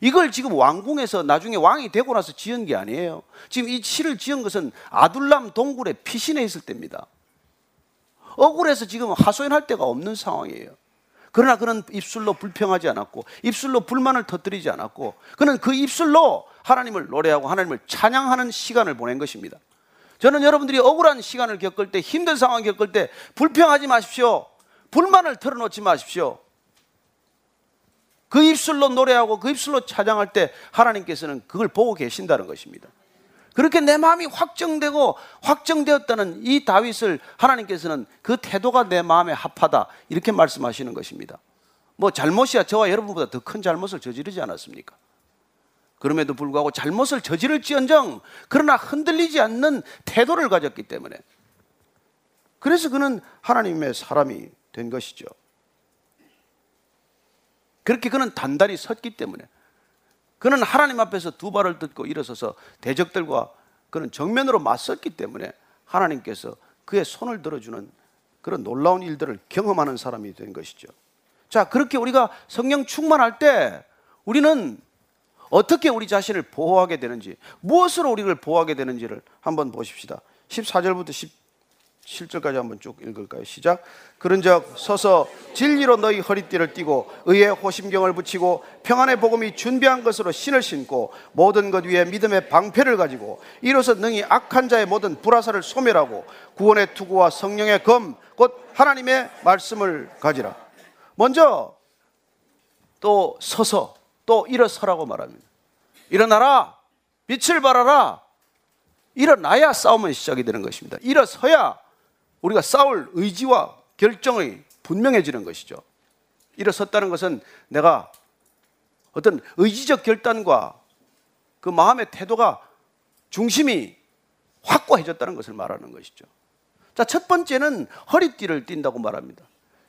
이걸 지금 왕궁에서 나중에 왕이 되고 나서 지은 게 아니에요. 지금 이 시를 지은 것은 아둘람 동굴에 피신해 있을 때입니다. 억울해서 지금 하소연할 데가 없는 상황이에요. 그러나 그는 입술로 불평하지 않았고 입술로 불만을 터뜨리지 않았고 그는 그 입술로 하나님을 노래하고 하나님을 찬양하는 시간을 보낸 것입니다. 저는 여러분들이 억울한 시간을 겪을 때 힘든 상황 겪을 때 불평하지 마십시오. 불만을 털어놓지 마십시오. 그 입술로 노래하고 그 입술로 찬양할 때 하나님께서는 그걸 보고 계신다는 것입니다. 그렇게 내 마음이 확정되고 확정되었다는 이 다윗을 하나님께서는 그 태도가 내 마음에 합하다 이렇게 말씀하시는 것입니다. 뭐 잘못이야 저와 여러분보다 더 큰 잘못을 저지르지 않았습니까? 그럼에도 불구하고 잘못을 저지를지언정 그러나 흔들리지 않는 태도를 가졌기 때문에 그래서 그는 하나님의 사람이 된 것이죠. 그렇게 그는 단단히 섰기 때문에 그는 하나님 앞에서 두 발을 뜯고 일어서서 대적들과 그는 정면으로 맞섰기 때문에 하나님께서 그의 손을 들어주는 그런 놀라운 일들을 경험하는 사람이 된 것이죠. 자, 그렇게 우리가 성령 충만할 때 우리는 어떻게 우리 자신을 보호하게 되는지, 무엇으로 우리를 보호하게 되는지를 한번 보십시다. 14절부터 17절까지 한번 쭉 읽을까요? 시작. 그런즉 서서 진리로 너희 허리띠를 띠고 의의 호심경을 붙이고 평안의 복음이 준비한 것으로 신을 신고 모든 것 위에 믿음의 방패를 가지고 이로써 능히 악한 자의 모든 불화살을 소멸하고 구원의 투구와 성령의 검 곧 하나님의 말씀을 가지라. 먼저 또 서서 또 일어서라고 말합니다. 일어나라. 빛을 발하라. 일어나야 싸움은 시작이 되는 것입니다. 일어서야 우리가 싸울 의지와 결정이 분명해지는 것이죠. 일어섰다는 것은 내가 어떤 의지적 결단과 그 마음의 태도가 중심이 확고해졌다는 것을 말하는 것이죠. 자, 첫 번째는 허리띠를 띈다고 말합니다.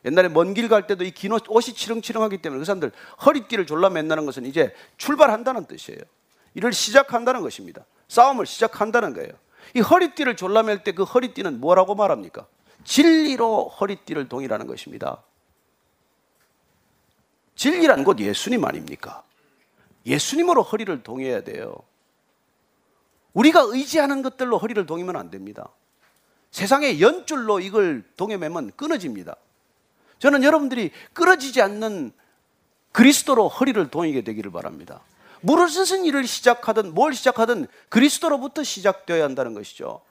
옛날에 먼 길 갈 때도 이 긴 옷이 치렁치렁하기 때문에 그 사람들 허리띠를 졸라 맨다는 것은 이제 출발한다는 뜻이에요. 일을 시작한다는 것입니다. 싸움을 시작한다는 거예요. 이 허리띠를 졸라맬 때 그 허리띠는 뭐라고 말합니까? 진리로 허리띠를 동이라는 것입니다. 진리란 곧 예수님 아닙니까? 예수님으로 허리를 동여야 돼요. 우리가 의지하는 것들로 허리를 동이면 안 됩니다. 세상의 연줄로 이걸 동여매면 끊어집니다. 저는 여러분들이 끊어지지 않는 그리스도로 허리를 동이게 되기를 바랍니다. 무엇은 일을 시작하든 뭘 시작하든 그리스도로부터 시작되어야 한다는 것이죠.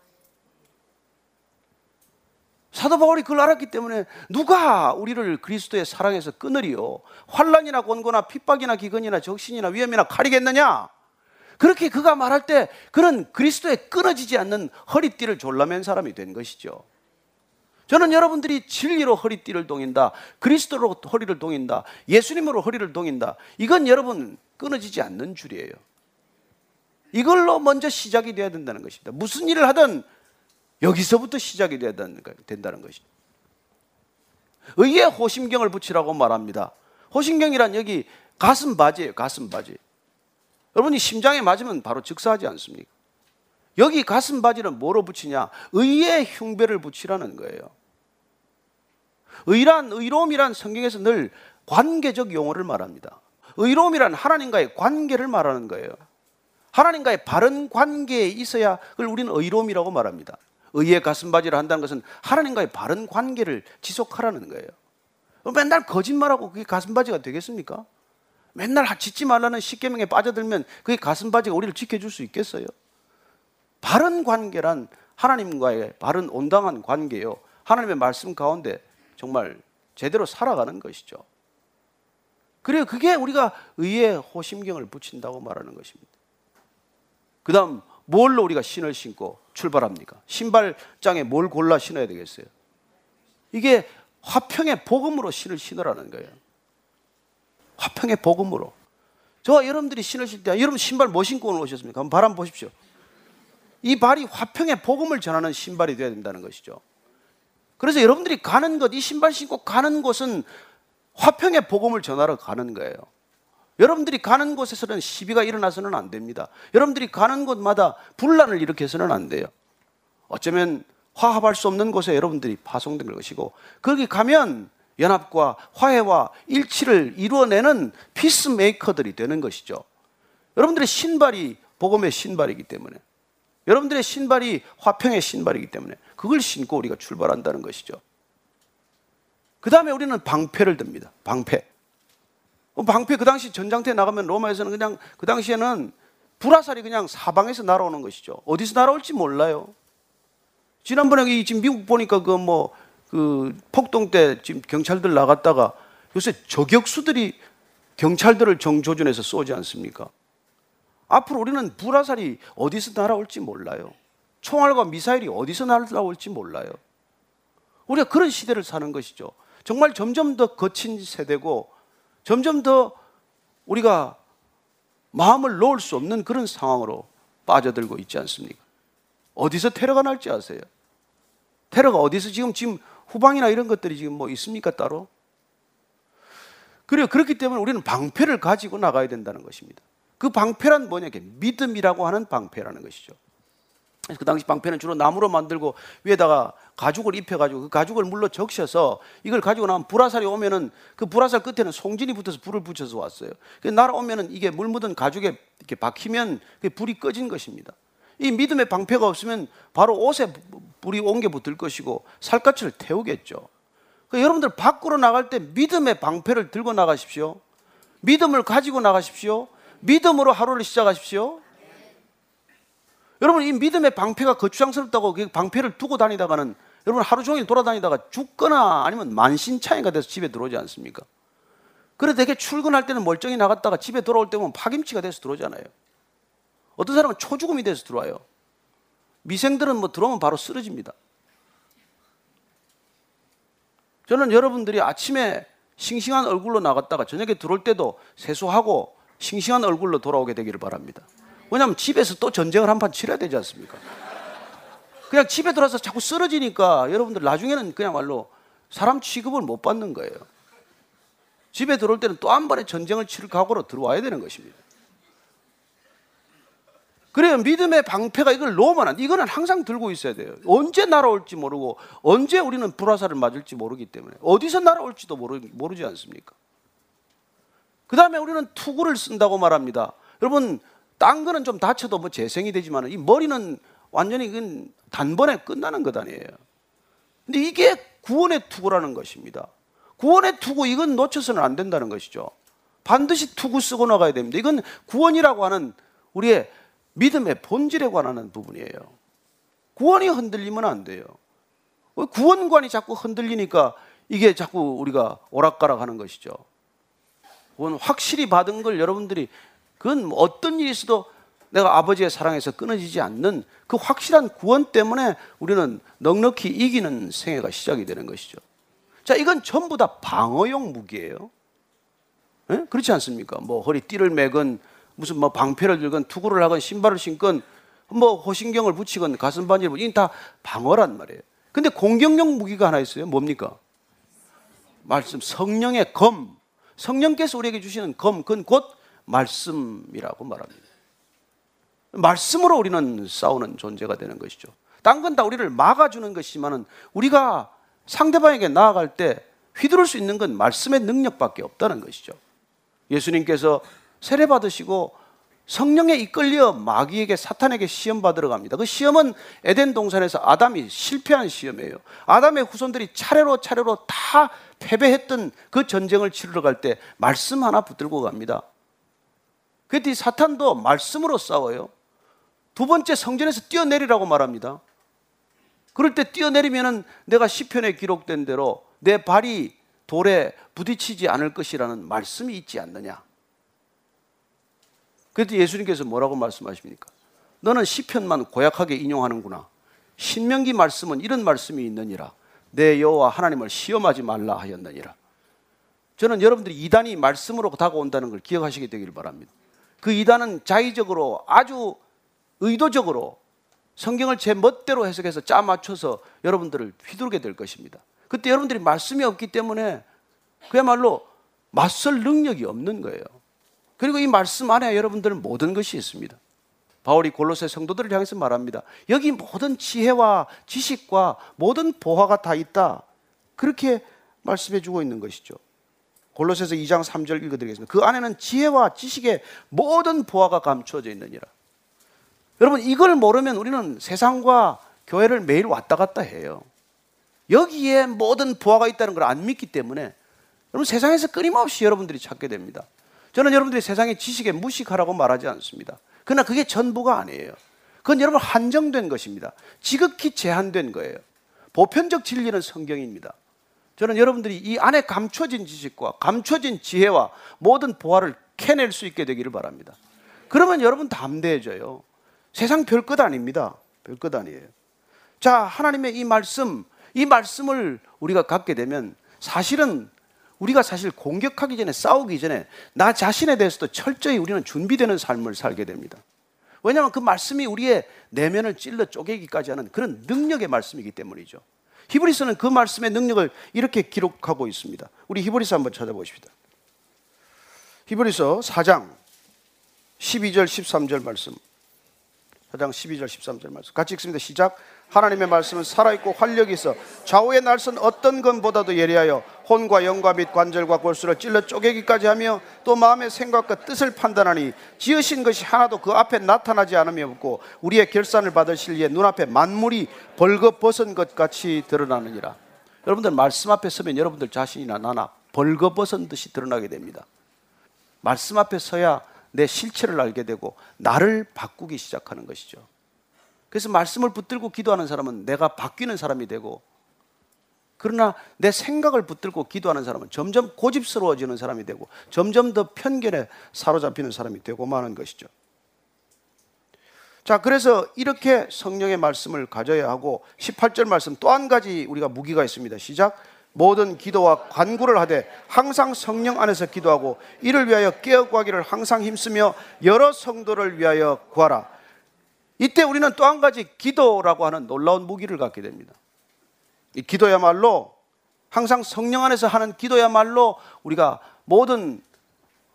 사도 바울이 그걸 알았기 때문에 누가 우리를 그리스도의 사랑에서 끊으리요? 환란이나 곤고나 핍박이나 기근이나 적신이나 위험이나 칼이겠느냐? 그렇게 그가 말할 때 그는 그리스도에 끊어지지 않는 허리띠를 졸라맨 사람이 된 것이죠. 저는 여러분들이 진리로 허리띠를 동인다. 그리스도로 허리를 동인다. 예수님으로 허리를 동인다. 이건 여러분 끊어지지 않는 줄이에요. 이걸로 먼저 시작이 돼야 된다는 것입니다. 무슨 일을 하든 여기서부터 시작이 돼야 된다는 것이죠. 의의 호심경을 붙이라고 말합니다. 호심경이란 여기 가슴 바지예요. 가슴 바지. 여러분이 심장에 맞으면 바로 즉사하지 않습니까? 여기 가슴 바지는 뭐로 붙이냐? 의의 흉배를 붙이라는 거예요. 의란 의로움이란 성경에서 늘 관계적 용어를 말합니다. 의로움이란 하나님과의 관계를 말하는 거예요. 하나님과의 바른 관계에 있어야 그걸 우리는 의로움이라고 말합니다. 의의 가슴바지를 한다는 것은 하나님과의 바른 관계를 지속하라는 거예요. 맨날 거짓말하고 그게 가슴바지가 되겠습니까? 맨날 짓지 말라는 십계명에 빠져들면 그게 가슴바지가 우리를 지켜줄 수 있겠어요? 바른 관계란 하나님과의 바른 온당한 관계요. 하나님의 말씀 가운데 정말 제대로 살아가는 것이죠. 그래요. 그게 우리가 의의 호심경을 붙인다고 말하는 것입니다. 그 다음, 뭘로 우리가 신을 신고 출발합니까? 신발장에 뭘 골라 신어야 되겠어요? 이게 화평의 복음으로 신을 신으라는 거예요. 화평의 복음으로. 저와 여러분들이 신으실 때, 여러분 신발 뭐 신고 오셨습니까? 한번 바람 보십시오. 이 발이 화평의 복음을 전하는 신발이 되어야 된다는 것이죠. 그래서 여러분들이 가는 것, 이 신발 신고 가는 곳은 화평의 복음을 전하러 가는 거예요. 여러분들이 가는 곳에서는 시비가 일어나서는 안 됩니다. 여러분들이 가는 곳마다 분란을 일으켜서는 안 돼요. 어쩌면 화합할 수 없는 곳에 여러분들이 파송된 것이고 거기 가면 연합과 화해와 일치를 이루어내는 피스메이커들이 되는 것이죠. 여러분들의 신발이 복음의 신발이기 때문에 여러분들의 신발이 화평의 신발이기 때문에 그걸 신고 우리가 출발한다는 것이죠. 그 다음에 우리는 방패를 듭니다. 방패. 어, 방패 그 당시 전장터에 나가면 로마에서는 그냥 그 당시에는 불화살이 그냥 사방에서 날아오는 것이죠. 어디서 날아올지 몰라요. 지난번에 이 지금 미국 보니까 그 뭐 그 폭동 때 지금 경찰들 나갔다가 요새 저격수들이 경찰들을 정조준해서 쏘지 않습니까? 앞으로 우리는 불화살이 어디서 날아올지 몰라요. 총알과 미사일이 어디서 날아올지 몰라요. 우리가 그런 시대를 사는 것이죠. 정말 점점 더 거친 세대고 점점 더 우리가 마음을 놓을 수 없는 그런 상황으로 빠져들고 있지 않습니까? 어디서 테러가 날지 아세요? 테러가 어디서 지금 지금 후방이나 이런 것들이 지금 뭐 있습니까 따로? 그래요. 그렇기 때문에 우리는 방패를 가지고 나가야 된다는 것입니다. 그 방패란 뭐냐? 믿음이라고 하는 방패라는 것이죠. 그 당시 방패는 주로 나무로 만들고 위에다가 가죽을 입혀가지고 그 가죽을 물로 적셔서 이걸 가지고 나면 불화살이 오면은 그 불화살 끝에는 송진이 붙어서 불을 붙여서 왔어요. 그 날아오면은 이게 물 묻은 가죽에 이렇게 박히면 그 불이 꺼진 것입니다. 이 믿음의 방패가 없으면 바로 옷에 불이 옮겨 붙을 것이고 살갗을 태우겠죠. 그 여러분들 밖으로 나갈 때 믿음의 방패를 들고 나가십시오. 믿음을 가지고 나가십시오. 믿음으로 하루를 시작하십시오. 여러분 이 믿음의 방패가 거추장스럽다고 그 방패를 두고 다니다가는 여러분 하루 종일 돌아다니다가 죽거나 아니면 만신창이가 돼서 집에 들어오지 않습니까? 그래 되게 출근할 때는 멀쩡히 나갔다가 집에 돌아올 때 보면 파김치가 돼서 들어오잖아요. 어떤 사람은 초죽음이 돼서 들어와요. 미생들은 뭐 들어오면 바로 쓰러집니다. 저는 여러분들이 아침에 싱싱한 얼굴로 나갔다가 저녁에 들어올 때도 세수하고 싱싱한 얼굴로 돌아오게 되기를 바랍니다. 왜냐하면 집에서 또 전쟁을 한 판 치러야 되지 않습니까? 그냥 집에 들어와서 자꾸 쓰러지니까 여러분들 나중에는 그냥 말로 사람 취급을 못 받는 거예요. 집에 들어올 때는 또 한 번의 전쟁을 치를 각오로 들어와야 되는 것입니다. 그래요. 믿음의 방패가 이걸 놓으면 안 돼. 이거는 항상 들고 있어야 돼요. 언제 날아올지 모르고 언제 우리는 불화살을 맞을지 모르기 때문에 어디서 날아올지도 모르, 모르지 않습니까? 그 다음에 우리는 투구를 쓴다고 말합니다. 여러분, 딴 거는 좀 다쳐도 뭐 재생이 되지만 이 머리는 완전히 그건 단번에 끝나는 것 아니에요. 근데 이게 구원의 투구라는 것입니다. 구원의 투구, 이건 놓쳐서는 안 된다는 것이죠. 반드시 투구 쓰고 나가야 됩니다. 이건 구원이라고 하는 우리의 믿음의 본질에 관한 부분이에요. 구원이 흔들리면 안 돼요. 구원관이 자꾸 흔들리니까 이게 자꾸 우리가 오락가락 하는 것이죠. 구원 확실히 받은 걸 여러분들이 그건 뭐 어떤 일이 있어도 내가 아버지의 사랑에서 끊어지지 않는 그 확실한 구원 때문에 우리는 넉넉히 이기는 생애가 시작이 되는 것이죠. 자, 이건 전부 다 방어용 무기예요. 네? 그렇지 않습니까? 뭐 허리 띠를 매건 무슨 뭐 방패를 들건 투구를 하건 신발을 신건 뭐 호신경을 붙이건 가슴 반지를 붙이건 다 방어란 말이에요. 근데 공격용 무기가 하나 있어요. 뭡니까? 말씀 성령의 검. 성령께서 우리에게 주시는 검, 그건 곧 말씀이라고 말합니다. 말씀으로 우리는 싸우는 존재가 되는 것이죠. 딴 건 다 우리를 막아주는 것이지만은 우리가 상대방에게 나아갈 때 휘두를 수 있는 건 말씀의 능력밖에 없다는 것이죠. 예수님께서 세례 받으시고 성령에 이끌려 마귀에게 사탄에게 시험 받으러 갑니다. 그 시험은 에덴 동산에서 아담이 실패한 시험이에요. 아담의 후손들이 차례로 차례로 다 패배했던 그 전쟁을 치르러 갈 때 말씀 하나 붙들고 갑니다. 그때 사탄도 말씀으로 싸워요. 두 번째 성전에서 뛰어내리라고 말합니다. 그럴 때 뛰어내리면은 내가 시편에 기록된 대로 내 발이 돌에 부딪히지 않을 것이라는 말씀이 있지 않느냐. 그때 예수님께서 뭐라고 말씀하십니까? 너는 시편만 고약하게 인용하는구나. 신명기 말씀은 이런 말씀이 있느니라. 내 여호와 하나님을 시험하지 말라 하였느니라. 저는 여러분들이 이단이 말씀으로 다가온다는 걸 기억하시게 되기를 바랍니다. 그 이단은 자의적으로 아주 의도적으로 성경을 제 멋대로 해석해서 짜 맞춰서 여러분들을 휘두르게 될 것입니다. 그때 여러분들이 말씀이 없기 때문에 그야말로 맞설 능력이 없는 거예요. 그리고 이 말씀 안에 여러분들은 모든 것이 있습니다. 바울이 골로새 성도들을 향해서 말합니다. 여기 모든 지혜와 지식과 모든 보화가 다 있다. 그렇게 말씀해 주고 있는 것이죠. 골로새서 2장 3절 읽어 드리겠습니다. 그 안에는 지혜와 지식의 모든 보화가 감추어져 있느니라. 여러분 이걸 모르면 우리는 세상과 교회를 매일 왔다 갔다 해요. 여기에 모든 보화가 있다는 걸 안 믿기 때문에 여러분 세상에서 끊임없이 여러분들이 찾게 됩니다. 저는 여러분들이 세상의 지식에 무식하라고 말하지 않습니다. 그러나 그게 전부가 아니에요. 그건 여러분 한정된 것입니다. 지극히 제한된 거예요. 보편적 진리는 성경입니다. 저는 여러분들이 이 안에 감춰진 지식과 감춰진 지혜와 모든 보화를 캐낼 수 있게 되기를 바랍니다. 그러면 여러분 담대해져요. 세상 별 것 아닙니다. 별 것 아니에요. 자, 하나님의 이 말씀, 이 말씀을 우리가 갖게 되면 사실은 우리가 사실 공격하기 전에 싸우기 전에 나 자신에 대해서도 철저히 우리는 준비되는 삶을 살게 됩니다. 왜냐하면 그 말씀이 우리의 내면을 찔러 쪼개기까지 하는 그런 능력의 말씀이기 때문이죠. 히브리서는 그 말씀의 능력을 이렇게 기록하고 있습니다. 우리 히브리서 한번 찾아보십시다. 히브리서 4장 12절 13절 말씀. 4장 12절 13절 말씀. 같이 읽습니다. 시작. 하나님의 말씀은 살아있고 활력이 있어 좌우의 날선 어떤 것보다도 예리하여 혼과 영과 및 관절과 골수를 찔러 쪼개기까지 하며 또 마음의 생각과 뜻을 판단하니 지으신 것이 하나도 그 앞에 나타나지 않으며 없고 우리의 결산을 받을 실리에 눈앞에 만물이 벌거벗은 것 같이 드러나느니라. 여러분들 말씀 앞에 서면 여러분들 자신이나 나나 벌거벗은 듯이 드러나게 됩니다. 말씀 앞에 서야 내 실체를 알게 되고 나를 바꾸기 시작하는 것이죠 그래서 말씀을 붙들고 기도하는 사람은 내가 바뀌는 사람이 되고 그러나 내 생각을 붙들고 기도하는 사람은 점점 고집스러워지는 사람이 되고 점점 더 편견에 사로잡히는 사람이 되고 마는 것이죠. 자, 그래서 이렇게 성령의 말씀을 가져야 하고 18절 말씀 또 한 가지 우리가 무기가 있습니다. 시작. 모든 기도와 간구를 하되 항상 성령 안에서 기도하고 이를 위하여 깨어 구하기를 항상 힘쓰며 여러 성도를 위하여 구하라. 이때 우리는 또 한 가지 기도라고 하는 놀라운 무기를 갖게 됩니다. 이 기도야말로 항상 성령 안에서 하는 기도야말로 우리가 모든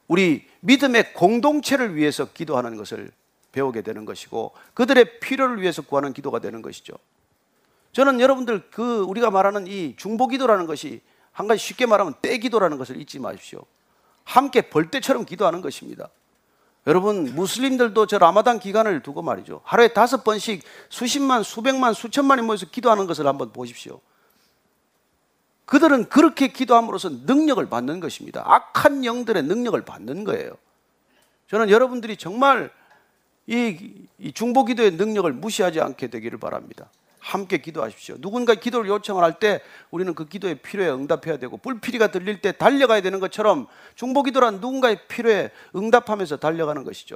우리 믿음의 공동체를 위해서 기도하는 것을 배우게 되는 것이고 그들의 필요를 위해서 구하는 기도가 되는 것이죠. 저는 여러분들 그 우리가 말하는 이 중보 기도라는 것이 한 가지 쉽게 말하면 때 기도라는 것을 잊지 마십시오. 함께 벌떼처럼 기도하는 것입니다. 여러분 무슬림들도 저 라마단 기간을 두고 말이죠. 하루에 다섯 번씩 수십만, 수백만, 수천만이 모여서 기도하는 것을 한번 보십시오. 그들은 그렇게 기도함으로써 능력을 받는 것입니다. 악한 영들의 능력을 받는 거예요. 저는 여러분들이 정말 이, 이 중보 기도의 능력을 무시하지 않게 되기를 바랍니다. 함께 기도하십시오. 누군가 기도를 요청을 할 때 우리는 그 기도의 필요에 응답해야 되고 불피리가 들릴 때 달려가야 되는 것처럼 중보 기도란 누군가의 필요에 응답하면서 달려가는 것이죠.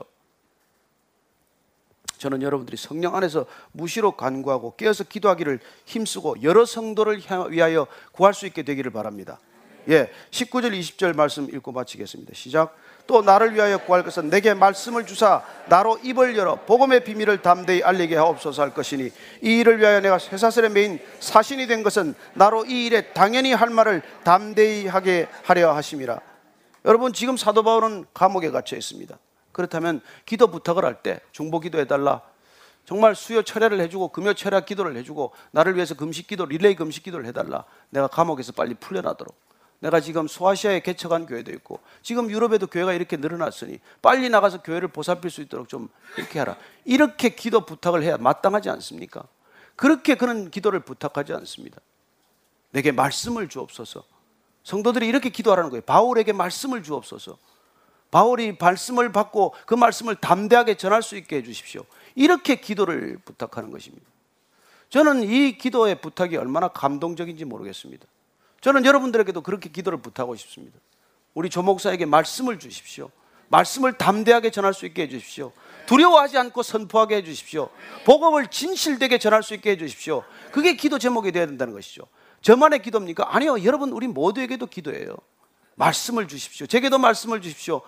저는 여러분들이 성령 안에서 무시로 간구하고 깨어서 기도하기를 힘쓰고 여러 성도를 위하여 구할 수 있게 되기를 바랍니다. 예, 19절 20절 말씀 읽고 마치겠습니다. 시작. 또 나를 위하여 구할 것은 내게 말씀을 주사 나로 입을 열어 복음의 비밀을 담대히 알리게 하옵소서 할 것이니 이 일을 위하여 내가 쇠사슬에 매인 사신이 된 것은 나로 이 일에 당연히 할 말을 담대히 하게 하려 하심이라. 여러분 지금 사도 바울은 감옥에 갇혀 있습니다. 그렇다면 기도 부탁을 할 때 중보 기도해 달라. 정말 수요 철야를 해주고 금요 철야 기도를 해주고 나를 위해서 금식 기도 릴레이 금식 기도를 해달라. 내가 감옥에서 빨리 풀려나도록. 내가 지금 소아시아에 개척한 교회도 있고 지금 유럽에도 교회가 이렇게 늘어났으니 빨리 나가서 교회를 보살필 수 있도록 좀 이렇게 하라. 이렇게 기도 부탁을 해야 마땅하지 않습니까? 그렇게 그런 기도를 부탁하지 않습니다. 내게 말씀을 주옵소서. 성도들이 이렇게 기도하라는 거예요. 바울에게 말씀을 주옵소서. 바울이 말씀을 받고 그 말씀을 담대하게 전할 수 있게 해 주십시오. 이렇게 기도를 부탁하는 것입니다. 저는 이 기도의 부탁이 얼마나 감동적인지 모르겠습니다. 저는 여러분들에게도 그렇게 기도를 부탁하고 싶습니다. 우리 조목사에게 말씀을 주십시오. 말씀을 담대하게 전할 수 있게 해주십시오. 두려워하지 않고 선포하게 해주십시오. 복음을 진실되게 전할 수 있게 해주십시오. 그게 기도 제목이 되어야 된다는 것이죠. 저만의 기도입니까? 아니요. 여러분, 우리 모두에게도 기도예요. 말씀을 주십시오. 제게도 말씀을 주십시오.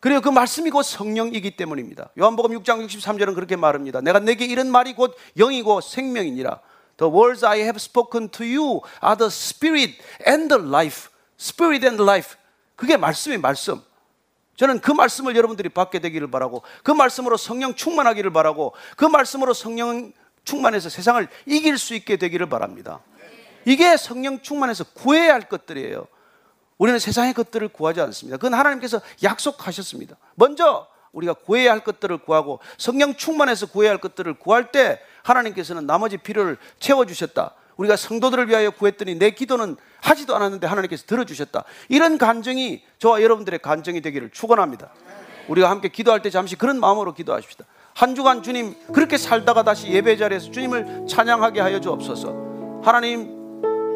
그리고 그 말씀이 곧 성령이기 때문입니다. 요한복음 6장 63절은 그렇게 말합니다. 내가 내게 이런 말이 곧 영이고 생명이니라. The words I have spoken to you are the spirit and the life. Spirit and life. 그게 말씀이 말씀. 저는 그 말씀을 여러분들이 받게 되기를 바라고 그 말씀으로 성령 충만하기를 바라고 그 말씀으로 성령 충만해서 세상을 이길 수 있게 되기를 바랍니다. 이게 성령 충만해서 구해야 할 것들이에요. 우리는 세상의 것들을 구하지 않습니다. 그건 하나님께서 약속하셨습니다. 먼저 우리가 구해야 할 것들을 구하고 성령 충만해서 구해야 할 것들을 구할 때 하나님께서는 나머지 필요를 채워주셨다. 우리가 성도들을 위하여 구했더니 내 기도는 하지도 않았는데 하나님께서 들어주셨다. 이런 간정이 저와 여러분들의 간정이 되기를 축원합니다. 우리가 함께 기도할 때 잠시 그런 마음으로 기도하십시다. 한 주간 주님 그렇게 살다가 다시 예배 자리에서 주님을 찬양하게 하여 주옵소서. 하나님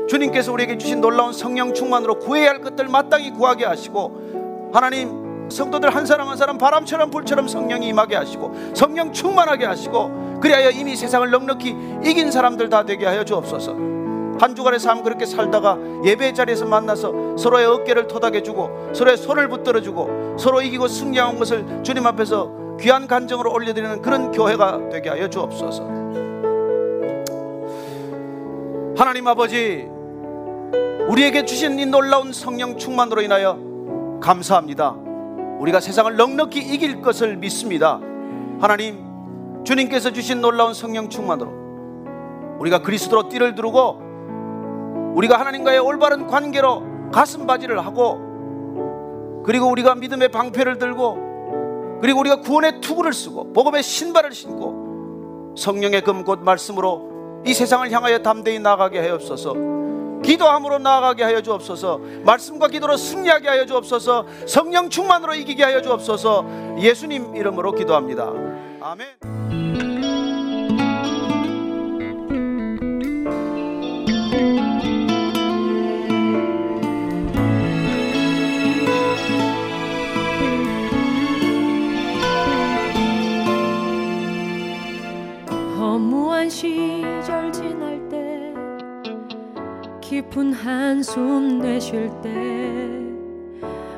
주님께서 우리에게 주신 놀라운 성령 충만으로 구해야 할 것들 마땅히 구하게 하시고 하나님 성도들 한 사람 한 사람 바람처럼 불처럼 성령이 임하게 하시고 성령 충만하게 하시고 그리하여 이미 세상을 넉넉히 이긴 사람들 다 되게 하여 주옵소서. 한 주간의 삶 그렇게 살다가 예배 자리에서 만나서 서로의 어깨를 토닥여주고 서로의 손을 붙들어주고 서로 이기고 승리한 것을 주님 앞에서 귀한 간정으로 올려드리는 그런 교회가 되게 하여 주옵소서. 하나님 아버지, 우리에게 주신 이 놀라운 성령 충만으로 인하여 감사합니다. 우리가 세상을 넉넉히 이길 것을 믿습니다. 하나님, 주님께서 주신 놀라운 성령 충만으로 우리가 그리스도로 띠를 두르고 우리가 하나님과의 올바른 관계로 가슴 바지를 하고 그리고 우리가 믿음의 방패를 들고 그리고 우리가 구원의 투구를 쓰고 복음의 신발을 신고 성령의 금 곧 말씀으로 이 세상을 향하여 담대히 나아가게 하옵소서. 기도함으로 나아가게 하여 주옵소서. 말씀과 기도로 승리하게 하여 주옵소서. 성령 충만으로 이기게 하여 주옵소서. 예수님 이름으로 기도합니다. 아멘. 깊은 한숨 내쉴 때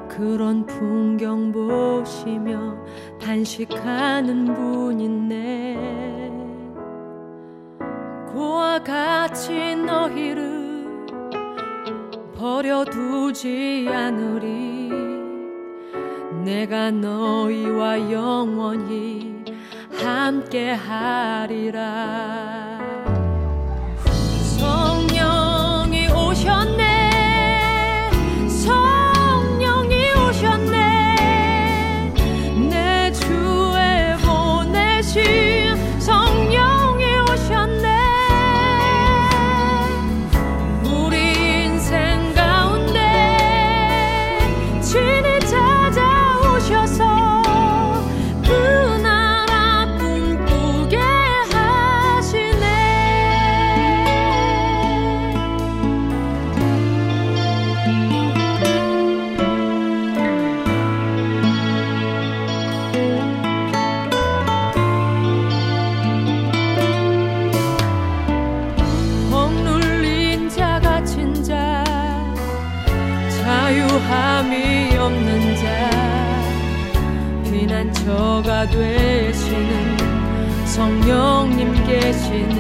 그런 풍경 보시며 단식하는 분 있네 그와 같이 너희를 버려두지 않으리. 내가 너희와 영원히 함께 하리라 되시는 성령님 계시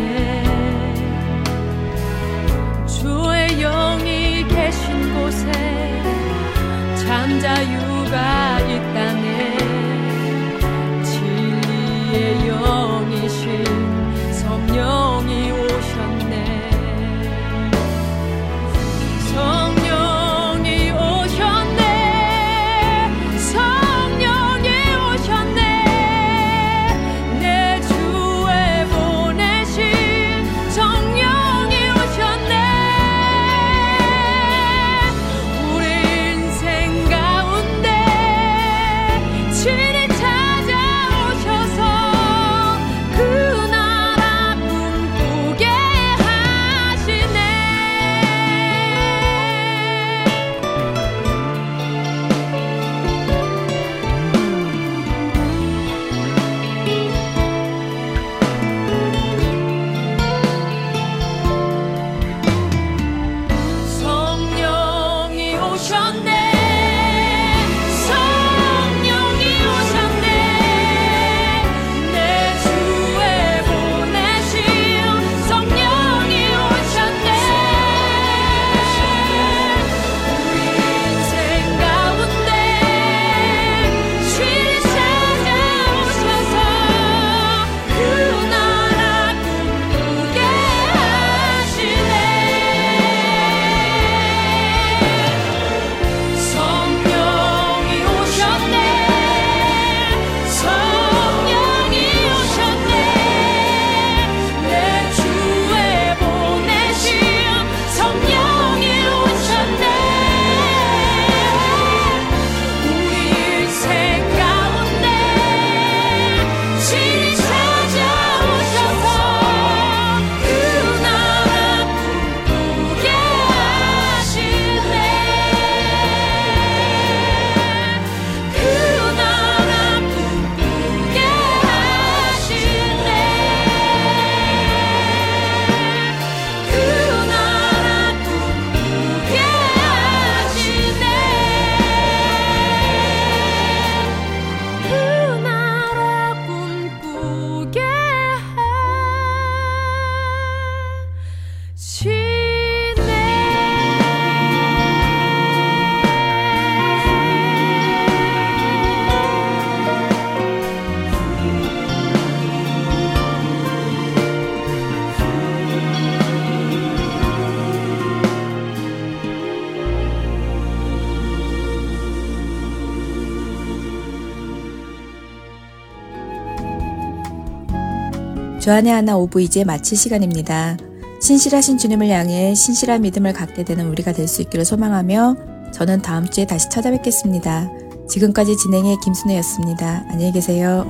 주안의 하나 5부 이제 마칠 시간입니다. 신실하신 주님을 향해 신실한 믿음을 갖게 되는 우리가 될 수 있기를 소망하며 저는 다음 주에 다시 찾아뵙겠습니다. 지금까지 진행의 김순혜였습니다. 안녕히 계세요.